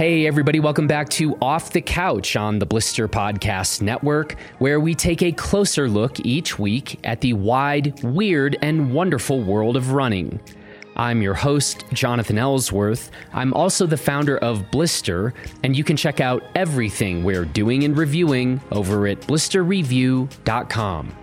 Hey, everybody, welcome back to Off the Couch on the Blister Podcast Network, where we take a closer look each week at the wide, weird, and wonderful world of running. I'm your host, Jonathan Ellsworth. I'm also the founder of Blister, and you can check out everything we're doing and reviewing over at blisterreview.com.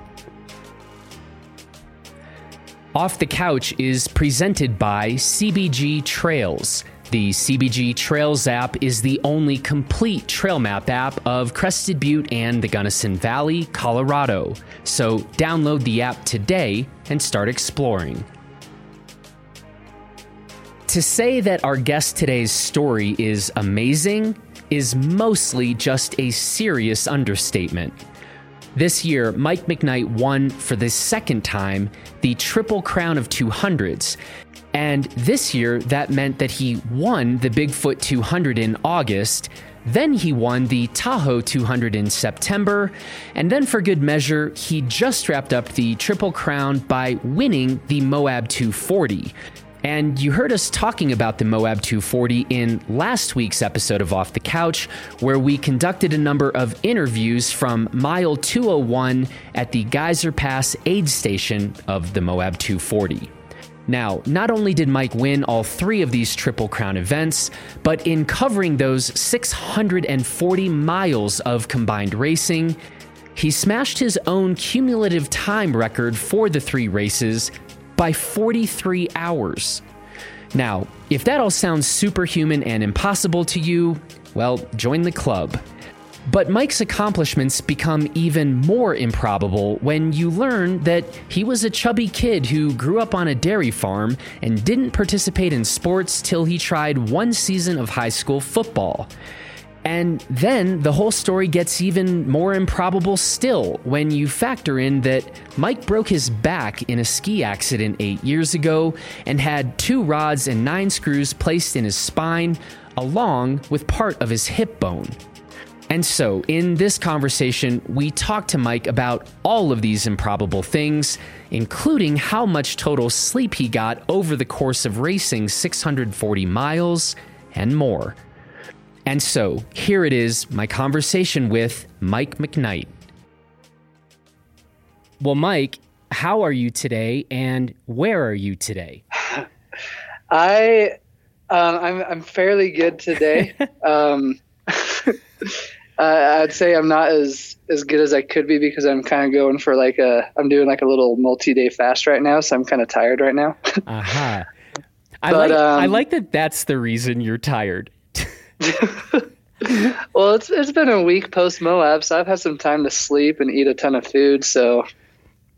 Off the Couch is presented by CBG Trails. The CBG Trails app is the only complete trail map app of Crested Butte and the Gunnison Valley, Colorado. So download the app today and start exploring. To say that our guest today's story is amazing is mostly just a serious understatement. This year, Mike McKnight won for the second time the Triple Crown of 200s. And this year, that meant that he won the Bigfoot 200 in August. Then he won the Tahoe 200 in September. And then, for good measure, he just wrapped up the Triple Crown by winning the Moab 240. And you heard us talking about the Moab 240 in last week's episode of Off the Couch, where we conducted a number of interviews from mile 201 at the Geyser Pass aid station of the Moab 240. Now, not only did Mike win all three of these Triple Crown events, but in covering those 640 miles of combined racing, he smashed his own cumulative time record for the three races by 43 hours. Now, if that all sounds superhuman and impossible to you, well, join the club. But Mike's accomplishments become even more improbable when you learn that he was a chubby kid who grew up on a dairy farm and didn't participate in sports till he tried one season of high school football. And then the whole story gets even more improbable still when you factor in that Mike broke his back in a ski accident eight years ago and had two rods and nine screws placed in his spine, along with part of his hip bone. And so, in this conversation, we talk to Mike about all of these improbable things, including how much total sleep he got over the course of racing 640 miles and more. And so here it is my conversation with Mike McKnight. Well, Mike, how are you today and where are you today? I, uh, I'm, I'm fairly good today. um, uh, I'd say I'm not as, as good as I could be because I'm kind of going for like a, I'm doing like a little multi day fast right now. So I'm kind of tired right now. Aha. uh-huh. I but, like, um, I like that that's the reason you're tired well, it's it's been a week post Moab, so I've had some time to sleep and eat a ton of food. So,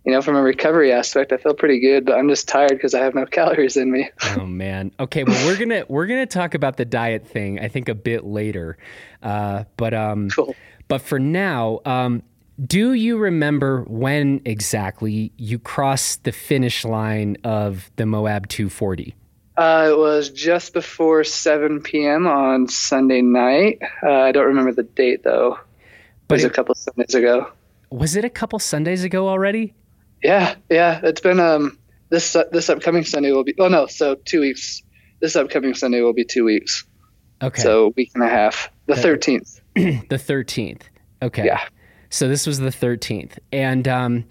you know, from a recovery aspect, I feel pretty good. But I'm just tired because I have no calories in me. oh man. Okay. Well, we're gonna we're gonna talk about the diet thing. I think a bit later. Uh, but um, cool. but for now, um, do you remember when exactly you crossed the finish line of the Moab 240? Uh, it was just before 7 p.m. on Sunday night. Uh, I don't remember the date though. But it was it, a couple Sundays ago. Was it a couple Sundays ago already? Yeah, yeah. It's been um this this upcoming Sunday will be. Oh no, so two weeks. This upcoming Sunday will be two weeks. Okay. So a week and a half. The thirteenth. the thirteenth. Okay. Yeah. So this was the thirteenth, and um,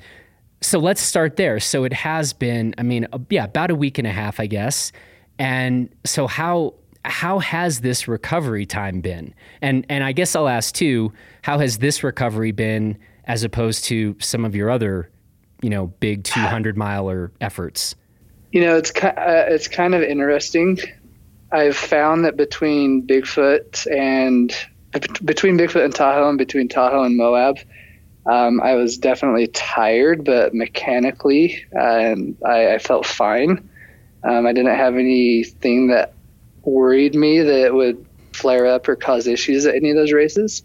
so let's start there. So it has been. I mean, yeah, about a week and a half, I guess. And so how how has this recovery time been? And and I guess I'll ask too, how has this recovery been as opposed to some of your other, you know, big 200 miler efforts? You know, it's uh, it's kind of interesting. I've found that between Bigfoot and between Bigfoot and Tahoe and between Tahoe and Moab, um, I was definitely tired, but mechanically, uh, I, I felt fine. Um, I didn't have anything that worried me that would flare up or cause issues at any of those races.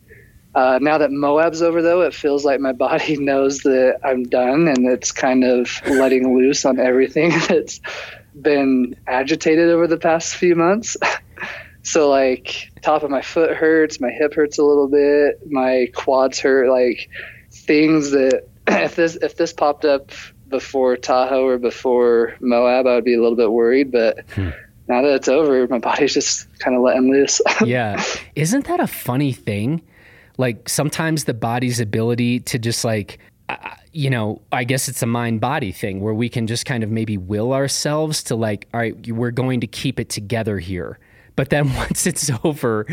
Uh, now that Moab's over, though, it feels like my body knows that I'm done and it's kind of letting loose on everything that's been agitated over the past few months. so, like, top of my foot hurts, my hip hurts a little bit, my quads hurt, like things that if this if this popped up before Tahoe or before Moab, I would be a little bit worried. But hmm. now that it's over, my body's just kind of letting loose. yeah. Isn't that a funny thing? Like sometimes the body's ability to just like, uh, you know, I guess it's a mind body thing where we can just kind of maybe will ourselves to like, all right, we're going to keep it together here. But then once it's over,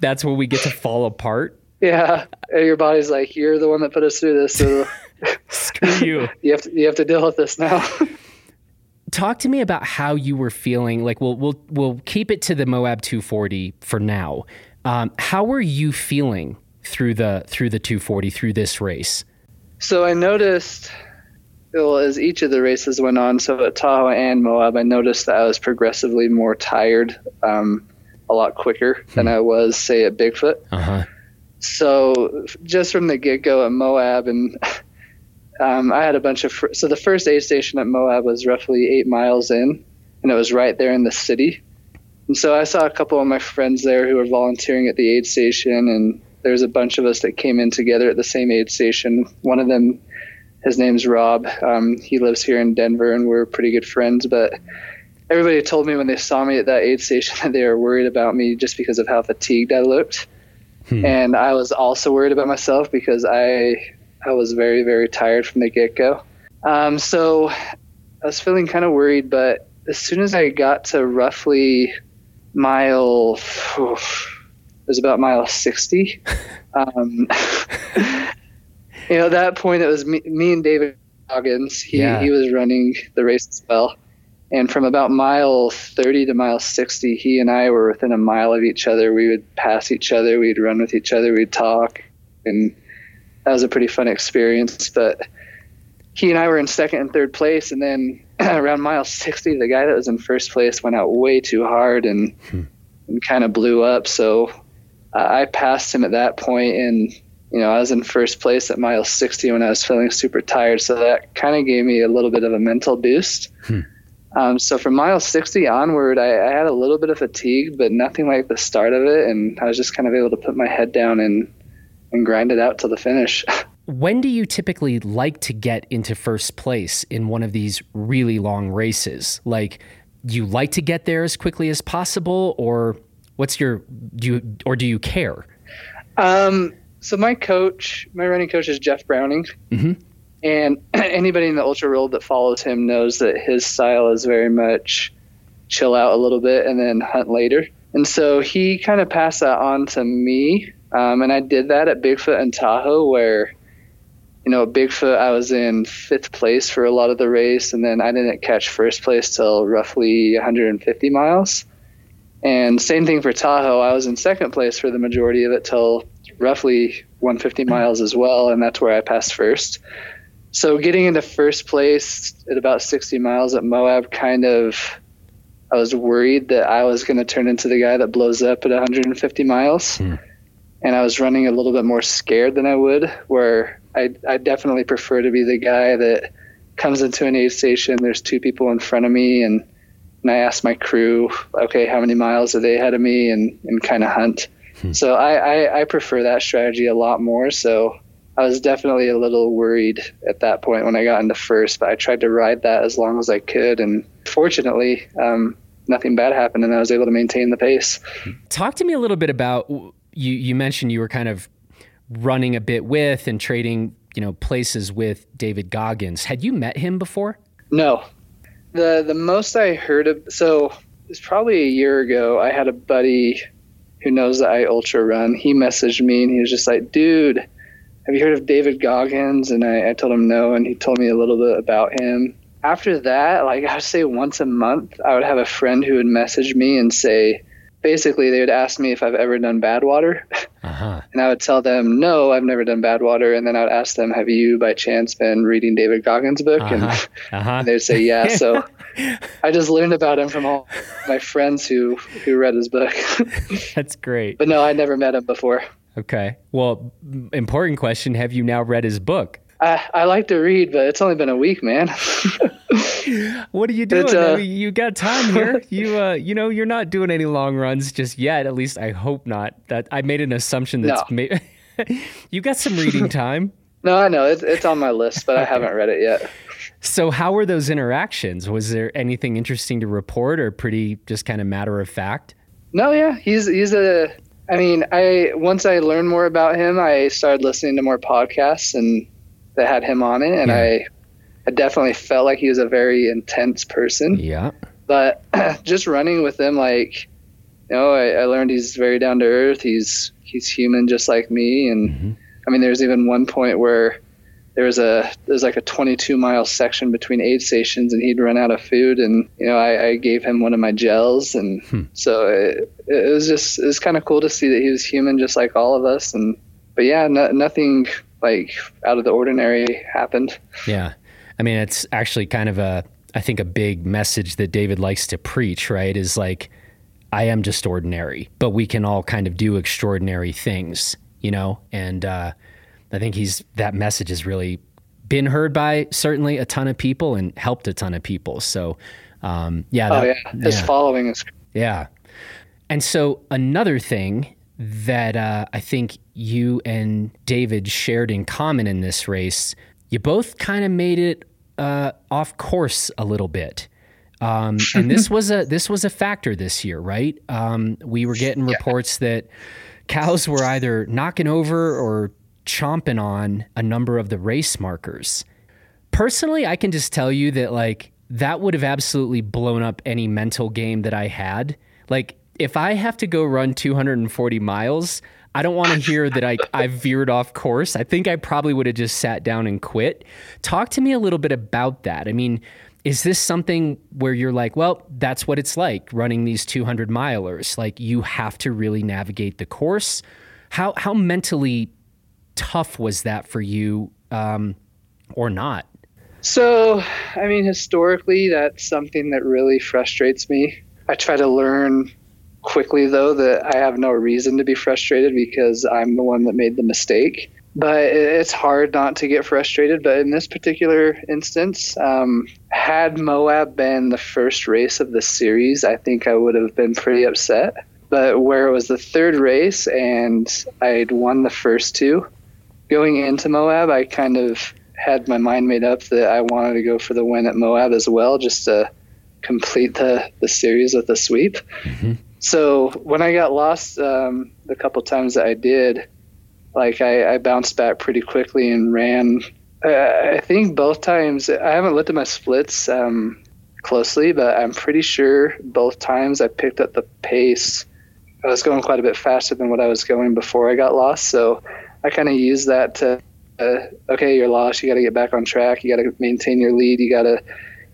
that's where we get to fall apart. Yeah. And your body's like, you're the one that put us through this. So Screw you. you have to, you have to deal with this now. Talk to me about how you were feeling. Like we'll we'll we'll keep it to the Moab 240 for now. Um, how were you feeling through the through the 240 through this race? So I noticed, well, as each of the races went on, so at Tahoe and Moab, I noticed that I was progressively more tired, um, a lot quicker than I was, say, at Bigfoot. Uh huh. So just from the get go at Moab, and um, I had a bunch of. Fr- so the first aid station at Moab was roughly eight miles in, and it was right there in the city. And so I saw a couple of my friends there who were volunteering at the aid station, and there's a bunch of us that came in together at the same aid station. One of them, his name's Rob. Um, he lives here in Denver, and we're pretty good friends. But everybody told me when they saw me at that aid station that they were worried about me just because of how fatigued I looked. Hmm. And I was also worried about myself because I I was very very tired from the get go. Um, so I was feeling kind of worried, but as soon as I got to roughly mile, it was about mile sixty. Um, you know, at that point it was me, me and David Goggins. He Yeah. he was running the race as well. And from about mile 30 to mile 60, he and I were within a mile of each other. We would pass each other, we'd run with each other, we'd talk. And that was a pretty fun experience. But he and I were in second and third place. And then around mile 60, the guy that was in first place went out way too hard and, and kind of blew up. So I passed him at that point and you know, I was in first place at mile 60 when I was feeling super tired. So that kind of gave me a little bit of a mental boost. Um, so from mile 60 onward, I, I had a little bit of fatigue, but nothing like the start of it. And I was just kind of able to put my head down and, and grind it out to the finish. When do you typically like to get into first place in one of these really long races? Like, you like to get there as quickly as possible, or what's your do you or do you care? Um, so my coach, my running coach is Jeff Browning, Mhm. and anybody in the ultra world that follows him knows that his style is very much chill out a little bit and then hunt later. And so he kind of passed that on to me, um, and I did that at Bigfoot and Tahoe, where you know, at Bigfoot, I was in fifth place for a lot of the race, and then I didn't catch first place till roughly 150 miles. And same thing for Tahoe. I was in second place for the majority of it till roughly 150 miles as well, and that's where I passed first. So getting into first place at about 60 miles at Moab kind of I was worried that I was going to turn into the guy that blows up at 150 miles. Hmm. And I was running a little bit more scared than I would, where I, I definitely prefer to be the guy that comes into an aid station. There's two people in front of me, and, and I ask my crew, okay, how many miles are they ahead of me, and, and kind of hunt. So I, I, I prefer that strategy a lot more. So I was definitely a little worried at that point when I got into first, but I tried to ride that as long as I could. And fortunately, um, nothing bad happened, and I was able to maintain the pace. Talk to me a little bit about you. You mentioned you were kind of running a bit with and trading, you know, places with David Goggins. Had you met him before? No, the the most I heard of so it's probably a year ago. I had a buddy who knows that I ultra run. He messaged me and he was just like, "Dude, have you heard of David Goggins?" And I, I told him no, and he told me a little bit about him. After that, like I would say once a month, I would have a friend who would message me and say, basically, they would ask me if I've ever done Badwater. Uh huh. And I would tell them, no, I've never done Badwater. And then I would ask them, have you by chance been reading David Goggins' book? Uh-huh. And Uh huh. and they'd say yeah. So I just learned about him from all my friends who who read his book. That's great. but no, I never met him before. Okay. Well, important question. Have you now read his book? I, I like to read, but it's only been a week, man. What are you doing? It's, I uh, mean, you got time here. You, uh, you know, you're not doing any long runs just yet. At least I hope not. That I made an assumption that's No. ma- you got some reading time. No, I know it's it's on my list, but I haven't read it yet. So, how were those interactions? Was there anything interesting to report, or pretty just kind of matter of fact? No, yeah, he's he's a. I mean, I once I learned more about him, I started listening to more podcasts and that had him on it, and yeah. I, I definitely felt like he was a very intense person. Yeah. But just running with him, like, you know, I, I learned he's very down to earth. He's he's human, just like me, and mm-hmm. I mean, there's even one point where there was a there's like a 22 mile section between aid stations and he'd run out of food and you know I, I gave him one of my gels and hmm. so it, it, was just it was kind of cool to see that he was human just like all of us and but yeah no, nothing like out of the ordinary happened yeah i mean it's actually kind of a i think a big message that david likes to preach right is like i am just ordinary but we can all kind of do extraordinary things you know and uh I think he's that message has really been heard by certainly a ton of people and helped a ton of people. So, um, yeah, that, oh yeah, his yeah. following is yeah. And so another thing that uh, I think you and David shared in common in this race, you both kind of made it uh, off course a little bit. Um, and this was a this was a factor this year, right? Um, we were getting reports yeah. that cows were either knocking over or chomping on a number of the race markers. Personally, I can just tell you that like that would have absolutely blown up any mental game that I had. Like if I have to go run 240 miles, I don't want to hear that I I veered off course. I think I probably would have just sat down and quit. Talk to me a little bit about that. I mean, is this something where you're like, well, that's what it's like running these 200 milers? Like you have to really navigate the course. How how mentally tough was that for you um, or not? So, I mean, historically, that's something that really frustrates me. I try to learn quickly, though, that I have no reason to be frustrated because I'm the one that made the mistake. But it's hard not to get frustrated. But in this particular instance, um, had Moab been the first race of the series, I think I would have been pretty upset. But where it was the third race and I'd won the first two, going into Moab, I kind of had my mind made up that I wanted to go for the win at Moab as well, just to complete the, the series with a sweep. Mm-hmm. So when I got lost um, the couple times that I did, like I, I bounced back pretty quickly and ran. Uh, I think both times I haven't looked at my splits um, closely, but I'm pretty sure both times I picked up the pace. I was going quite a bit faster than what I was going before I got lost. So I kind of use that to, uh, okay, you're lost. You got to get back on track. You got to maintain your lead. You got to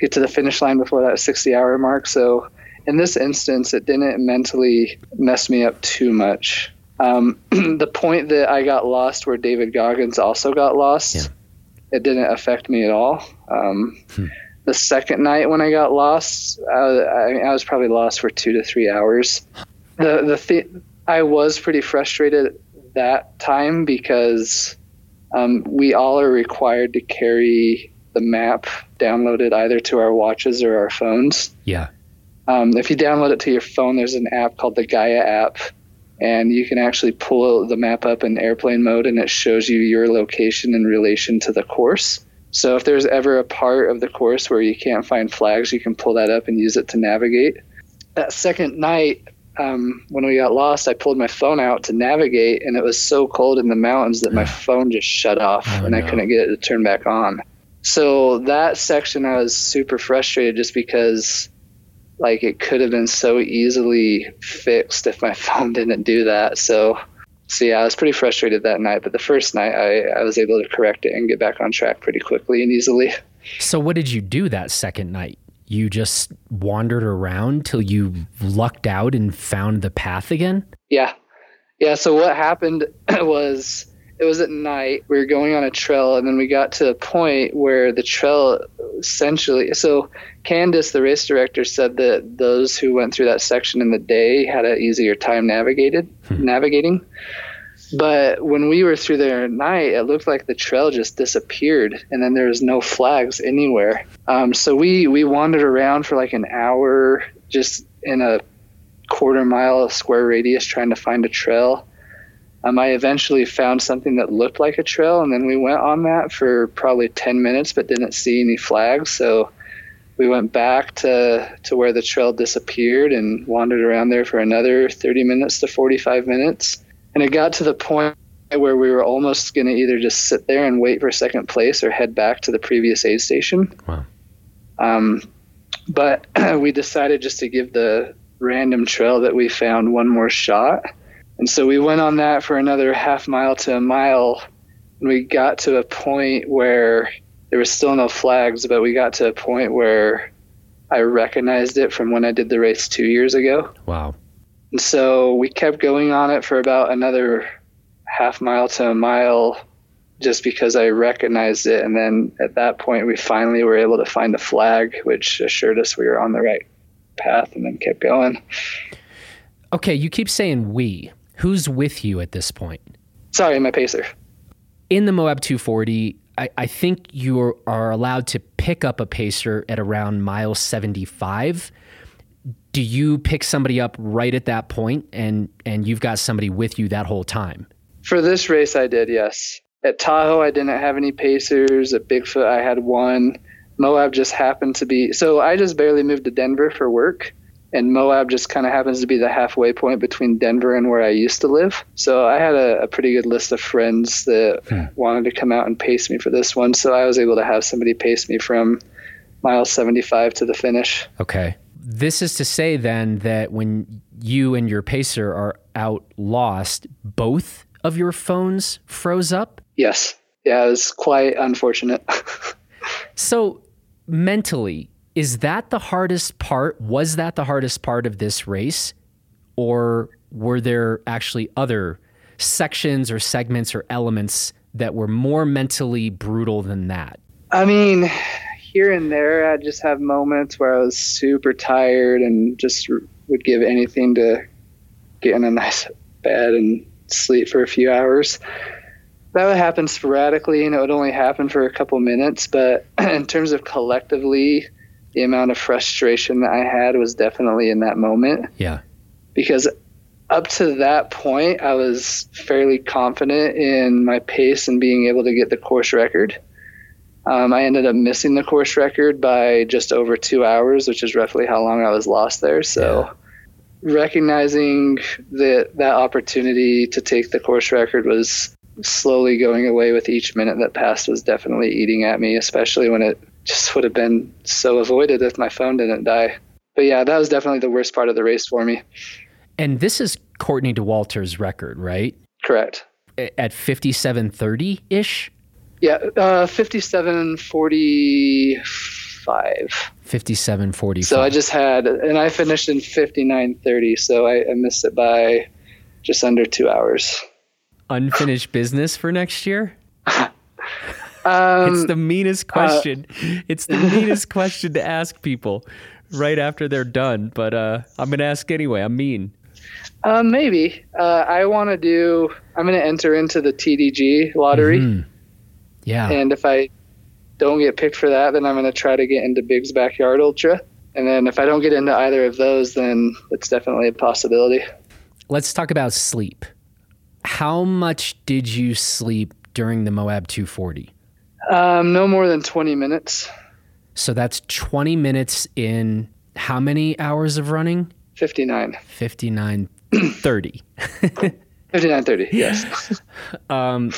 get to the finish line before that 60 hour mark. So in this instance, it didn't mentally mess me up too much. Um, the point that I got lost where David Goggins also got lost, yeah. it didn't affect me at all. Um, hmm. The second night when I got lost, I, I, I, was probably lost for two to three hours. The the th- I was pretty frustrated that time because um, we all are required to carry the map downloaded either to our watches or our phones. Yeah. Um, if you download it to your phone, there's an app called the Gaia app, and you can actually pull the map up in airplane mode, and it shows you your location in relation to the course. So if there's ever a part of the course where you can't find flags, you can pull that up and use it to navigate. That second night, um, when we got lost, I pulled my phone out to navigate, and it was so cold in the mountains that my phone just shut off, oh, and no. I couldn't get it to turn back on. So that section, I was super frustrated just because, like, it could have been so easily fixed if my phone didn't do that. So, so yeah, I was pretty frustrated that night. But the first night, I, I was able to correct it and get back on track pretty quickly and easily. So, what did you do that second night? you just wandered around till you lucked out and found the path again? Yeah. Yeah. So what happened was it was at night. We were going on a trail, and then we got to a point where the trail essentially. So Candice, the race director, said that those who went through that section in the day had an easier time navigated hmm. navigating. But when we were through there at night, it looked like the trail just disappeared, and then there was no flags anywhere. Um, so we we wandered around for like an hour, just in a quarter mile square radius, trying to find a trail. Um, I eventually found something that looked like a trail, and then we went on that for probably 10 minutes, but didn't see any flags. So we went back to, to where the trail disappeared and wandered around there for another 30 minutes to 45 minutes. And it got to the point where we were almost going to either just sit there and wait for second place or head back to the previous aid station. Wow. Um, but we decided just to give the random trail that we found one more shot. And so we went on that for another half mile to a mile. And we got to a point where there was still no flags, but we got to a point where I recognized it from when I did the race two years ago. Wow. And so we kept going on it for about another half mile to a mile just because I recognized it. And then at that point, we finally were able to find the flag, which assured us we were on the right path and then kept going. Okay, you keep saying we. Who's with you at this point? Sorry, my pacer. In the Moab 240, I, I think you are allowed to pick up a pacer at around mile 75. Do you pick somebody up right at that point and, and you've got somebody with you that whole time? For this race, I did, yes. At Tahoe, I didn't have any pacers. At Bigfoot, I had one. Moab just happened to be so I just barely moved to Denver for work, and Moab just kind of happens to be the halfway point between Denver and where I used to live. So I had a, a pretty good list of friends that hmm. wanted to come out and pace me for this one. So I was able to have somebody pace me from mile 75 to the finish. Okay. This is to say then that when you and your pacer are out lost, both of your phones froze up? Yes. Yeah, it was quite unfortunate. so mentally, is that the hardest part? Was that the hardest part of this race? Or were there actually other sections or segments or elements that were more mentally brutal than that? I mean, here and there, I just have moments where I was super tired and just would give anything to get in a nice bed and sleep for a few hours that would happen sporadically and it would only happen for a couple minutes but in terms of collectively the amount of frustration that i had was definitely in that moment. Yeah. Because up to that point i was fairly confident in my pace and being able to get the course record. Um, i ended up missing the course record by just over two hours which is roughly how long i was lost there. So yeah. recognizing that that opportunity to take the course record was slowly going away with each minute that passed was definitely eating at me, especially when it just would have been so avoided if my phone didn't die. But yeah, that was definitely the worst part of the race for me. And this is Courtney Dauwalter's record, right? Correct. At 5730 ish? Yeah, uh, 5745. 5745. So I just had, and I finished in 5930. So I, I missed it by just under two hours unfinished business for next year? Um, it's the meanest uh, question. Uh, it's the meanest question to ask people right after they're done. But uh, I'm going to ask anyway. I'm mean. Uh, maybe. Uh, I want to do, I'm going to enter into the TDG lottery. Mm-hmm. Yeah. And if I don't get picked for that, then I'm going to try to get into Big's Backyard Ultra. And then if I don't get into either of those, then it's definitely a possibility. Let's talk about sleep how much did you sleep during the Moab 240? Um, no more than 20 minutes. So that's 20 minutes in how many hours of running? 59. 59 30. 59 30, yes. um,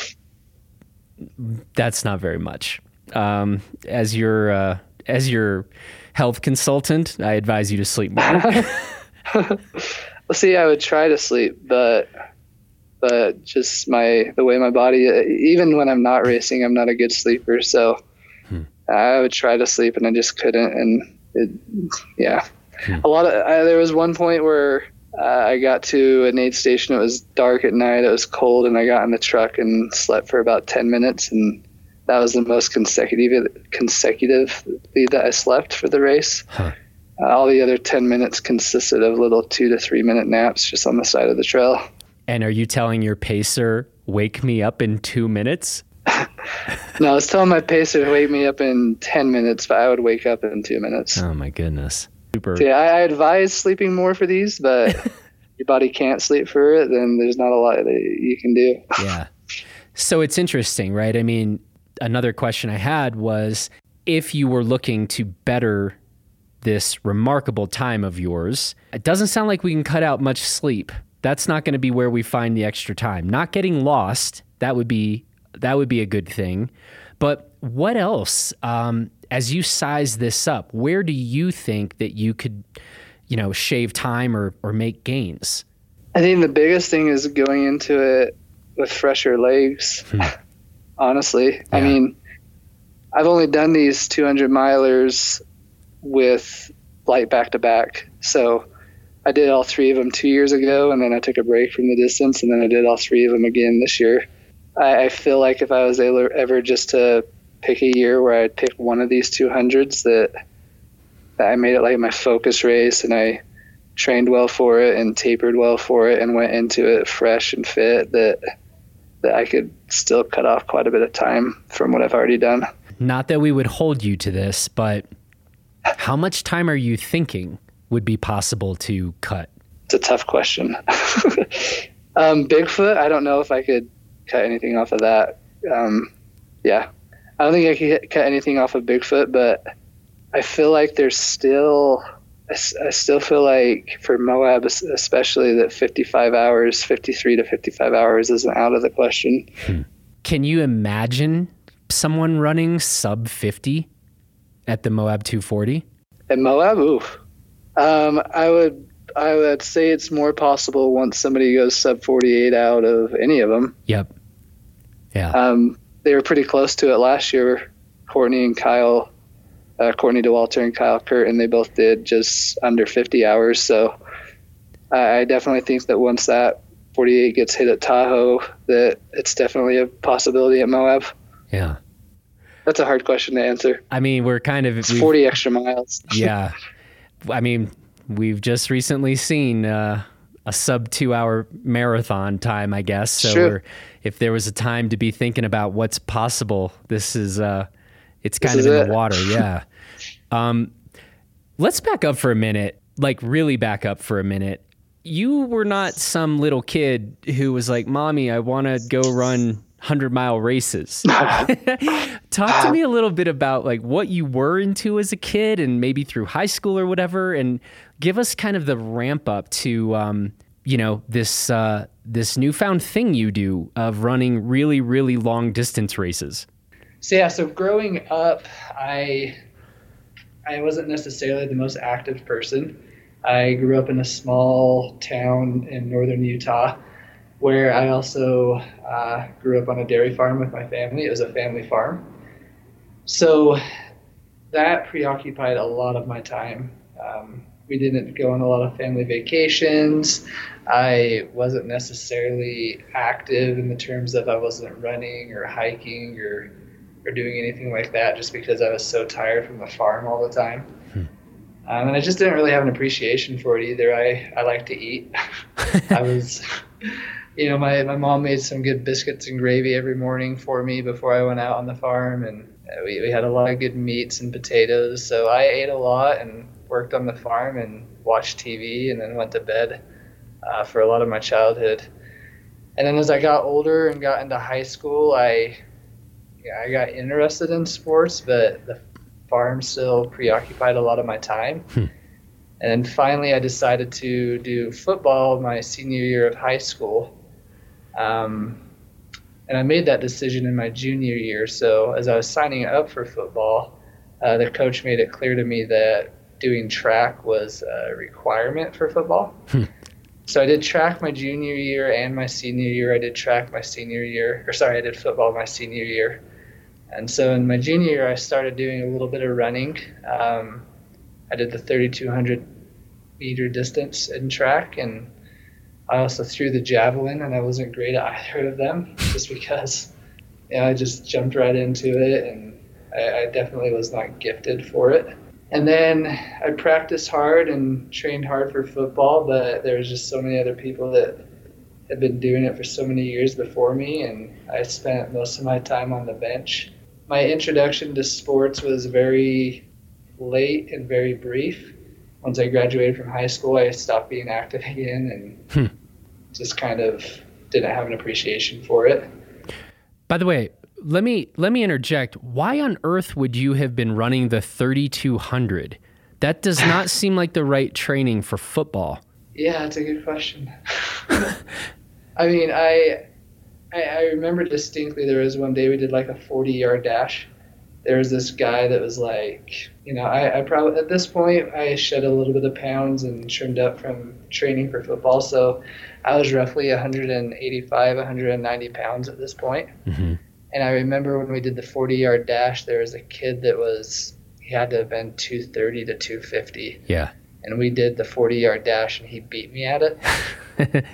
that's not very much. Um, as your uh, as your health consultant, I advise you to sleep more. well, see, I would try to sleep, but but just my the way my body even when i'm not racing i'm not a good sleeper. So hmm. i would try to sleep and i just couldn't. And it, yeah. Hmm. a lot of I, there was one point where uh, i got to an aid station. It was dark at night. It was cold and i got in the truck and slept for about 10 minutes. And that was the most consecutive consecutively that i slept for the race. Huh. uh, all the other 10 minutes consisted of little two to three minute naps just on the side of the trail and are you telling your pacer, wake me up in two minutes? no, I was telling my pacer to wake me up in 10 minutes, but I would wake up in two minutes. Oh, my goodness. Super. So yeah, I, I advise sleeping more for these, but your body can't sleep for it, then there's not a lot that you can do. yeah. So it's interesting, right? I mean, another question I had was if you were looking to better this remarkable time of yours, it doesn't sound like we can cut out much sleep. That's not going to be where we find the extra time. Not getting lost, that would be that would be a good thing. But what else? Um, as you size this up, where do you think that you could, you know, shave time or or make gains? I think the biggest thing is going into it with fresher legs. Hmm. Honestly, yeah. I mean, I've only done these 200 milers with light back to back. So I did all three of them two years ago, and then I took a break from the distance, and then I did all three of them again this year. I, I feel like if I was able, ever just to pick a year where I'd pick one of these 200s that, that I made it like my focus race and I trained well for it and tapered well for it and went into it fresh and fit that that I could still cut off quite a bit of time from what I've already done. Not that we would hold you to this, but how much time are you thinking would be possible to cut? It's a tough question. um, Bigfoot, I don't know if I could cut anything off of that. Um, yeah, I don't think I could cut anything off of Bigfoot, but I feel like there's still. I, still feel like for Moab, especially that 55 hours, 53 to 55 hours isn't out of the question. Hmm. Can you imagine someone running sub 50 at the Moab 240? At Moab, oof. Um, I would I would say it's more possible once somebody goes sub 48 out of any of them. Yep. Yeah. Um, they were pretty close to it last year. Courtney and Kyle, uh, Courtney Dauwalter and Kyle Curtin, and they both did just under 50 hours. So I, I definitely think that once that 48 gets hit at Tahoe, that it's definitely a possibility at Moab. Yeah. That's a hard question to answer. I mean, we're kind of it's 40 extra miles. yeah. I mean, we've just recently seen uh, a sub two hour marathon time, I guess. So sure. if there was a time to be thinking about what's possible, this is uh, it's kind this of in it. the water. Yeah. um, let's back up for a minute, like really back up for a minute. You were not some little kid who was like, "Mommy, I want to go run 100 mile races. Talk to me a little bit about like what you were into as a kid and maybe through high school or whatever and give us kind of the ramp up to um, you know this uh, this newfound thing you do of running really really long distance races. So yeah, so growing up I I wasn't necessarily the most active person. I grew up in a small town in northern Utah where I also uh, grew up on a dairy farm with my family. It was a family farm. So that preoccupied a lot of my time. Um, we didn't go on a lot of family vacations. I wasn't necessarily active in the terms of I wasn't running or hiking or or doing anything like that just because I was so tired from the farm all the time. Hmm. Um, and I just didn't really have an appreciation for it either. I, I like to eat. I was you know, my, my mom made some good biscuits and gravy every morning for me before I went out on the farm, and we, we had a lot of good meats and potatoes. So I ate a lot and worked on the farm and watched TV, and then went to bed uh, for a lot of my childhood. And then as I got older and got into high school, I yeah, I got interested in sports, but the farm still preoccupied a lot of my time. Hmm. And then finally, I decided to do football my senior year of high school. Um, and I made that decision in my junior year. So as I was signing up for football, uh, the coach made it clear to me that doing track was a requirement for football. Hmm. So I did track my junior year and my senior year. I did track my senior year, or sorry, I did football my senior year. And so in my junior year, I started doing a little bit of running. Um, I did the 3,200 meter distance in track, and I also threw the javelin, and I wasn't great at either of them, just because you know, I just jumped right into it, and I, I definitely was not gifted for it. And then I practiced hard and trained hard for football, but there was just so many other people that had been doing it for so many years before me, and I spent most of my time on the bench. My introduction to sports was very late and very brief once I graduated from high school, I stopped being active again and hmm. Just kind of didn't have an appreciation for it. By the way, let me let me interject. Why on earth would you have been running the 3200? That does not seem like the right training for football. Yeah, it's a good question. I mean, I, I, I remember distinctly there was one day we did like a 40 yard dash. There was this guy that was like, you know, I, I probably at this point I shed a little bit of pounds and trimmed up from training for football, so I was roughly 185, 190 pounds at this point. Mm-hmm. And I remember when we did the 40 yard dash, there was a kid that was, he had to have been 230 to 250. Yeah. And we did the 40 yard dash and he beat me at it.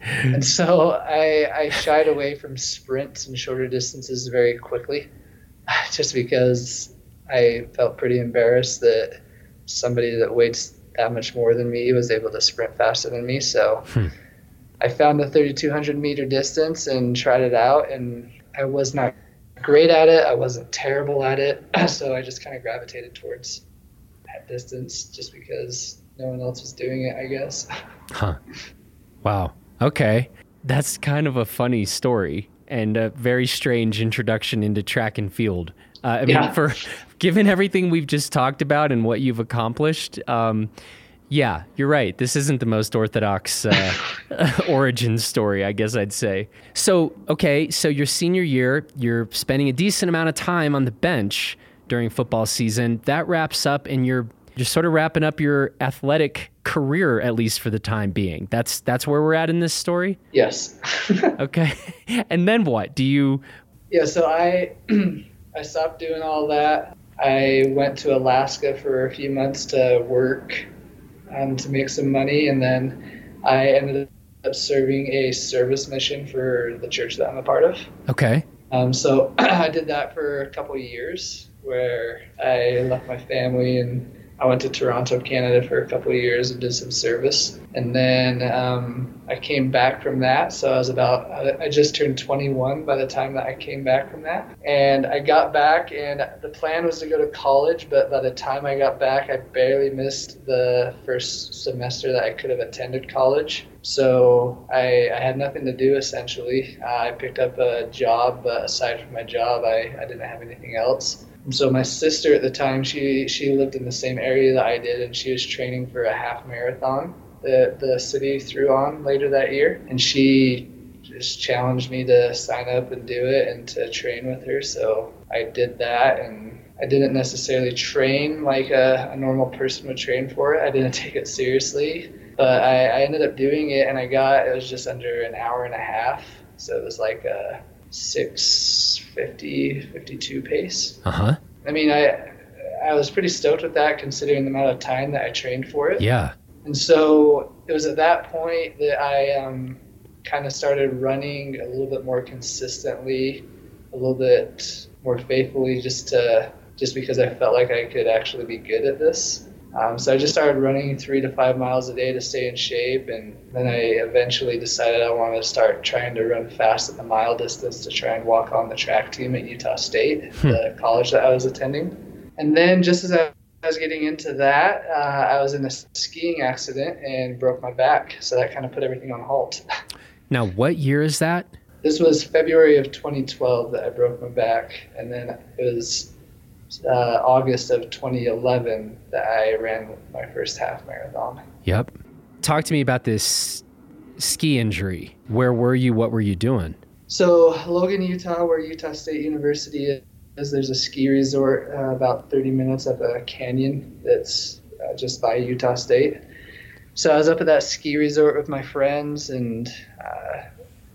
and so I, I shied away from sprints and shorter distances very quickly just because I felt pretty embarrassed that somebody that weighed that much more than me was able to sprint faster than me. So hmm. I found the 3,200 meter distance and tried it out, and I was not great at it. I wasn't terrible at it, so I just kind of gravitated towards that distance just because no one else was doing it, I guess. Huh. Wow. Okay. That's kind of a funny story and a very strange introduction into track and field. Uh, I mean, yeah. for given everything we've just talked about and what you've accomplished, um, yeah, you're right. This isn't the most orthodox uh, origin story, I guess I'd say. So, okay, so your senior year, you're spending a decent amount of time on the bench during football season. That wraps up, and you're just sort of wrapping up your athletic career, at least for the time being. That's that's where we're at in this story. Yes. okay, and then what? Do you? Yeah, so I I stopped doing all that. I went to Alaska for a few months to work um, to make some money, and then I ended up serving a service mission for the church that I'm a part of. Okay. Um, so I did that for a couple years, where I left my family and I went to Toronto, Canada for a couple of years and did some service. And then um, I came back from that. So I was about, I just turned 21 by the time that I came back from that. And I got back, and the plan was to go to college, but by the time I got back, I barely missed the first semester that I could have attended college. So I, I had nothing to do essentially. Uh, I picked up a job, but aside from my job, I, I didn't have anything else so my sister at the time, she she lived in the same area that I did, and she was training for a half marathon that the city threw on later that year, and she just challenged me to sign up and do it and to train with her. So I did that, and I didn't necessarily train like a, a normal person would train for it. I didn't take it seriously, but I, I ended up doing it, and I got it was just under an hour and a half. So it was like a 650, 52 pace. Uh huh. I mean, I I was pretty stoked with that considering the amount of time that I trained for it. Yeah. And so it was at that point that I um, kind of started running a little bit more consistently, a little bit more faithfully, just to just because I felt like I could actually be good at this. Um, so I just started running three to five miles a day to stay in shape, and then I eventually decided I wanted to start trying to run fast at the mile distance to try and walk on the track team at Utah State, hmm. the college that I was attending. And then just as I was getting into that, uh, I was in a skiing accident and broke my back, so that kind of put everything on halt. Now, what year is that? This was February of 2012 that I broke my back, and then it was uh, August of 2011 that I ran my first half marathon. Yep. Talk to me about this ski injury. Where were you? What were you doing? So, Logan, Utah, where Utah State University is, there's a ski resort uh, about 30 minutes up a canyon that's uh, just by Utah State. So, I was up at that ski resort with my friends, and uh,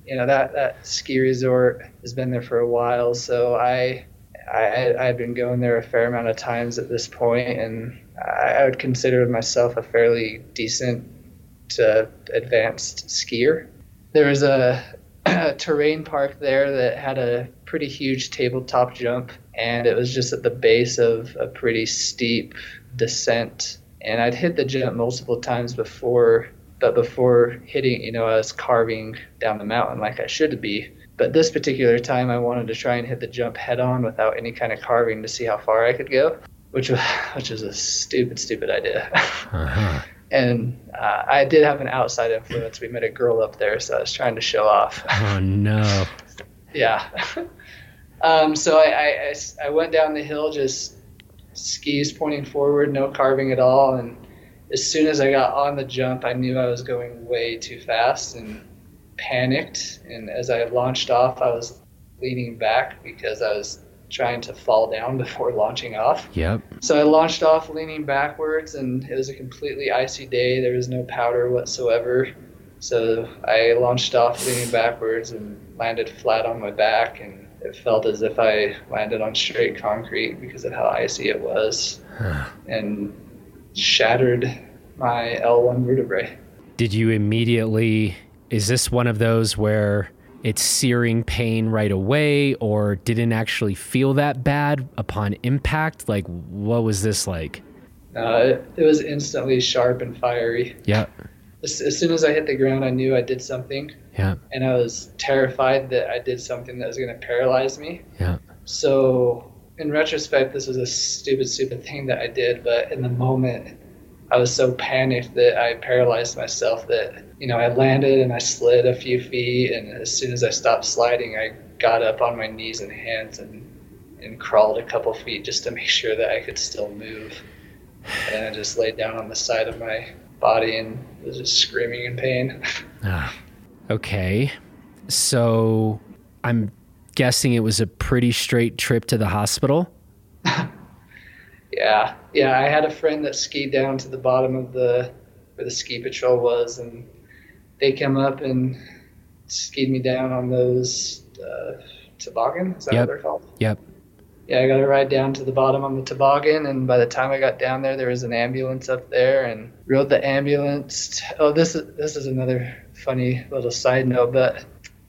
you know that that ski resort has been there for a while. So I I, I had been going there a fair amount of times at this point, and I, I would consider myself a fairly decent to advanced skier. There was a, a terrain park there that had a pretty huge tabletop jump, and it was just at the base of a pretty steep descent. And I'd hit the jump multiple times before, but before hitting, you know, I was carving down the mountain like I should be but this particular time, I wanted to try and hit the jump head on without any kind of carving to see how far I could go. which was which is a stupid, stupid idea. Uh-huh. and uh, I did have an outside influence. We met a girl up there, so I was trying to show off. Oh no! yeah. um, so I, I, I went down the hill, just skis pointing forward, no carving at all, and as soon as I got on the jump, I knew I was going way too fast and panicked. And as I launched off, I was leaning back because I was trying to fall down before launching off. Yep. So I launched off leaning backwards, and it was a completely icy day. There was no powder whatsoever. So I launched off leaning backwards and landed flat on my back, and it felt as if I landed on straight concrete because of how icy it was, and shattered my L1 vertebrae. Did you immediately? Is this one of those where it's searing pain right away or didn't actually feel that bad upon impact? Like, what was this like? Uh, it, was instantly sharp and fiery. Yeah. As, as, soon as I hit the ground, I knew I did something. Yeah. And I was terrified that I did something that was going to paralyze me. Yeah. So, in retrospect, this was a stupid, stupid thing that I did. But in the moment, I was so panicked that I paralyzed myself that, you know, I landed and I slid a few feet. And as soon as I stopped sliding, I got up on my knees and hands and, and crawled a couple feet just to make sure that I could still move. And I just laid down on the side of my body and was just screaming in pain. ah, okay. So I'm guessing it was a pretty straight trip to the hospital. Yeah, yeah. I had a friend that skied down to the bottom of the where the ski patrol was, and they came up and skied me down on those uh, toboggan. Is that yep. what they're called? Yep. Yeah, I got to ride down to the bottom on the toboggan, and by the time I got down there, there was an ambulance up there, and rode the ambulance. T- oh, this is this is another funny little side note, but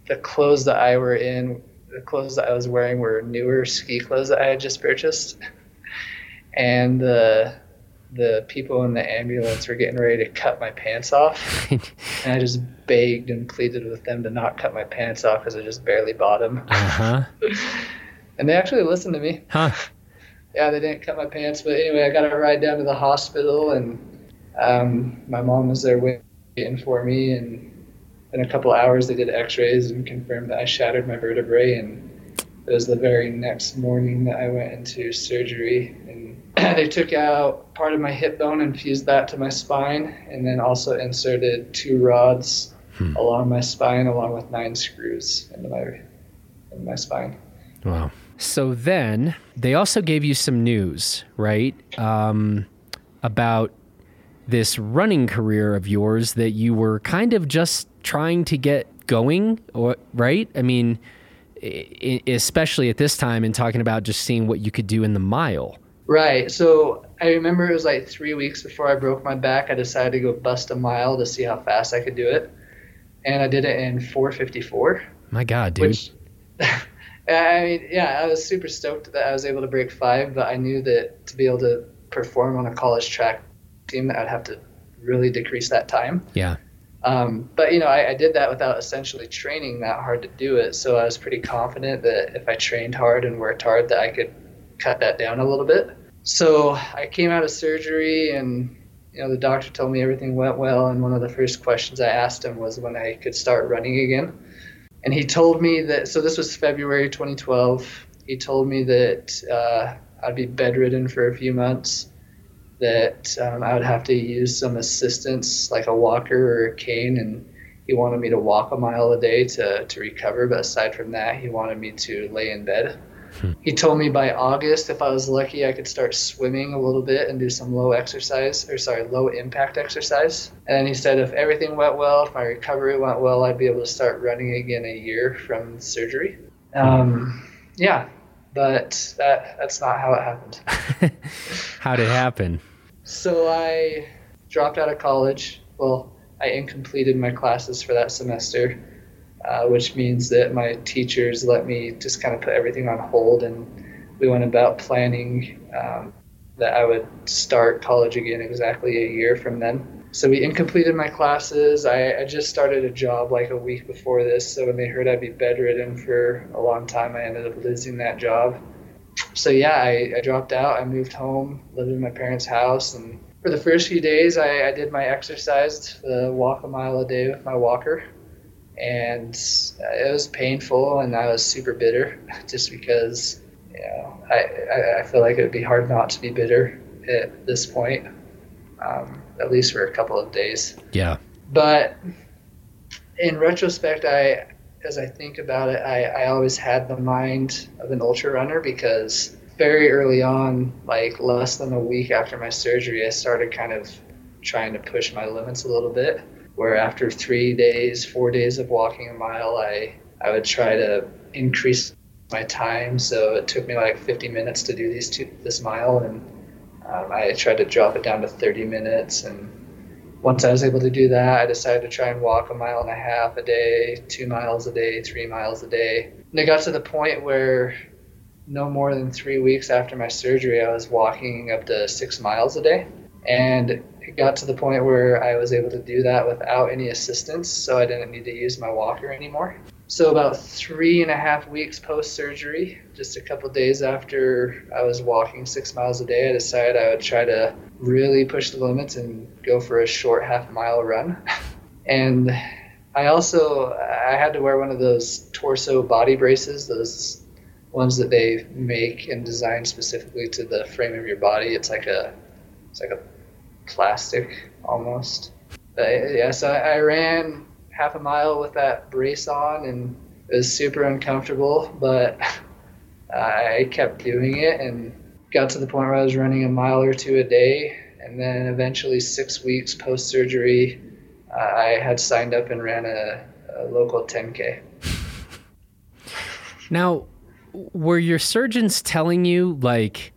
the clothes that I were in, the clothes that I was wearing were newer ski clothes that I had just purchased and the the people in the ambulance were getting ready to cut my pants off, and I just begged and pleaded with them to not cut my pants off because I just barely bought them. Uh-huh. and they actually listened to me. Huh. Yeah, they didn't cut my pants, but anyway, I got to ride down to the hospital, and um, my mom was there waiting for me, and in a couple hours they did X-rays and confirmed that I shattered my vertebrae, and it was the very next morning that I went into surgery, and they took out part of my hip bone and fused that to my spine, and then also inserted two rods hmm. along my spine, along with nine screws into my into my spine. Wow. So then they also gave you some news, right? Um, about this running career of yours that you were kind of just trying to get going, or right? I mean, especially at this time, and talking about just seeing what you could do in the mile. Right. So I remember it was like three weeks before I broke my back. I decided to go bust a mile to see how fast I could do it, and I did it in 4:54. My God, dude. Which, I mean, yeah, I was super stoked that I was able to break five, but I knew that to be able to perform on a college track team, that I'd have to really decrease that time. Yeah. Um, but you know, I, I, did that without essentially training that hard to do it. So I was pretty confident that if I trained hard and worked hard, that I could cut that down a little bit. So I came out of surgery and you know the doctor told me everything went well and one of the first questions I asked him was when I could start running again. And he told me that so this was February 2012. He told me that uh, I'd be bedridden for a few months, that um, I would have to use some assistance like a walker or a cane, and he wanted me to walk a mile a day to, to recover. But aside from that, he wanted me to lay in bed. Hmm. He told me by August, if I was lucky, I could start swimming a little bit and do some low exercise, or sorry, low impact exercise. And then he said if everything went well, if my recovery went well, I'd be able to start running again a year from surgery. Um, yeah, but that that's not how it happened. how did it happen? So I dropped out of college. Well, I incompleted my classes for that semester uh, which means that my teachers let me just kind of put everything on hold and we went about planning um, that I would start college again exactly a year from then. So we incompleted my classes. I, I just started a job like a week before this. So when they heard I'd be bedridden for a long time, I ended up losing that job. So yeah, I, I dropped out. I moved home, lived in my parents' house, and for the first few days, I, I did my exercise, the walk a mile a day with my walker, and it was painful, and I was super bitter, just because you know I, I feel like it would be hard not to be bitter at this point, um, at least for a couple of days. Yeah. But in retrospect, I as I think about it, I, I always had the mind of an ultra runner because very early on, like less than a week after my surgery, I started kind of trying to push my limits a little bit. Where after three days, four days of walking a mile, I, I would try to increase my time. So it took me like 50 minutes to do these two, this mile, and um, I tried to drop it down to 30 minutes. And once I was able to do that, I decided to try and walk a mile and a half a day, two miles a day, three miles a day. And it got to the point where no more than three weeks after my surgery, I was walking up to six miles a day. And it got to the point where I was able to do that without any assistance, so I didn't need to use my walker anymore. So, about three and a half weeks post surgery, just a couple days after I was walking six miles a day, I decided I would try to really push the limits and go for a short half mile run. and I also I had to wear one of those torso body braces, those ones that they make and design specifically to the frame of your body. It's like a it's like a plastic almost. But yeah, so I, I ran half a mile with that brace on, and it was super uncomfortable, but I kept doing it and got to the point where I was running a mile or two a day. And then eventually, six weeks post surgery, uh, I had signed up and ran a, a local 10K. Now, were your surgeons telling you like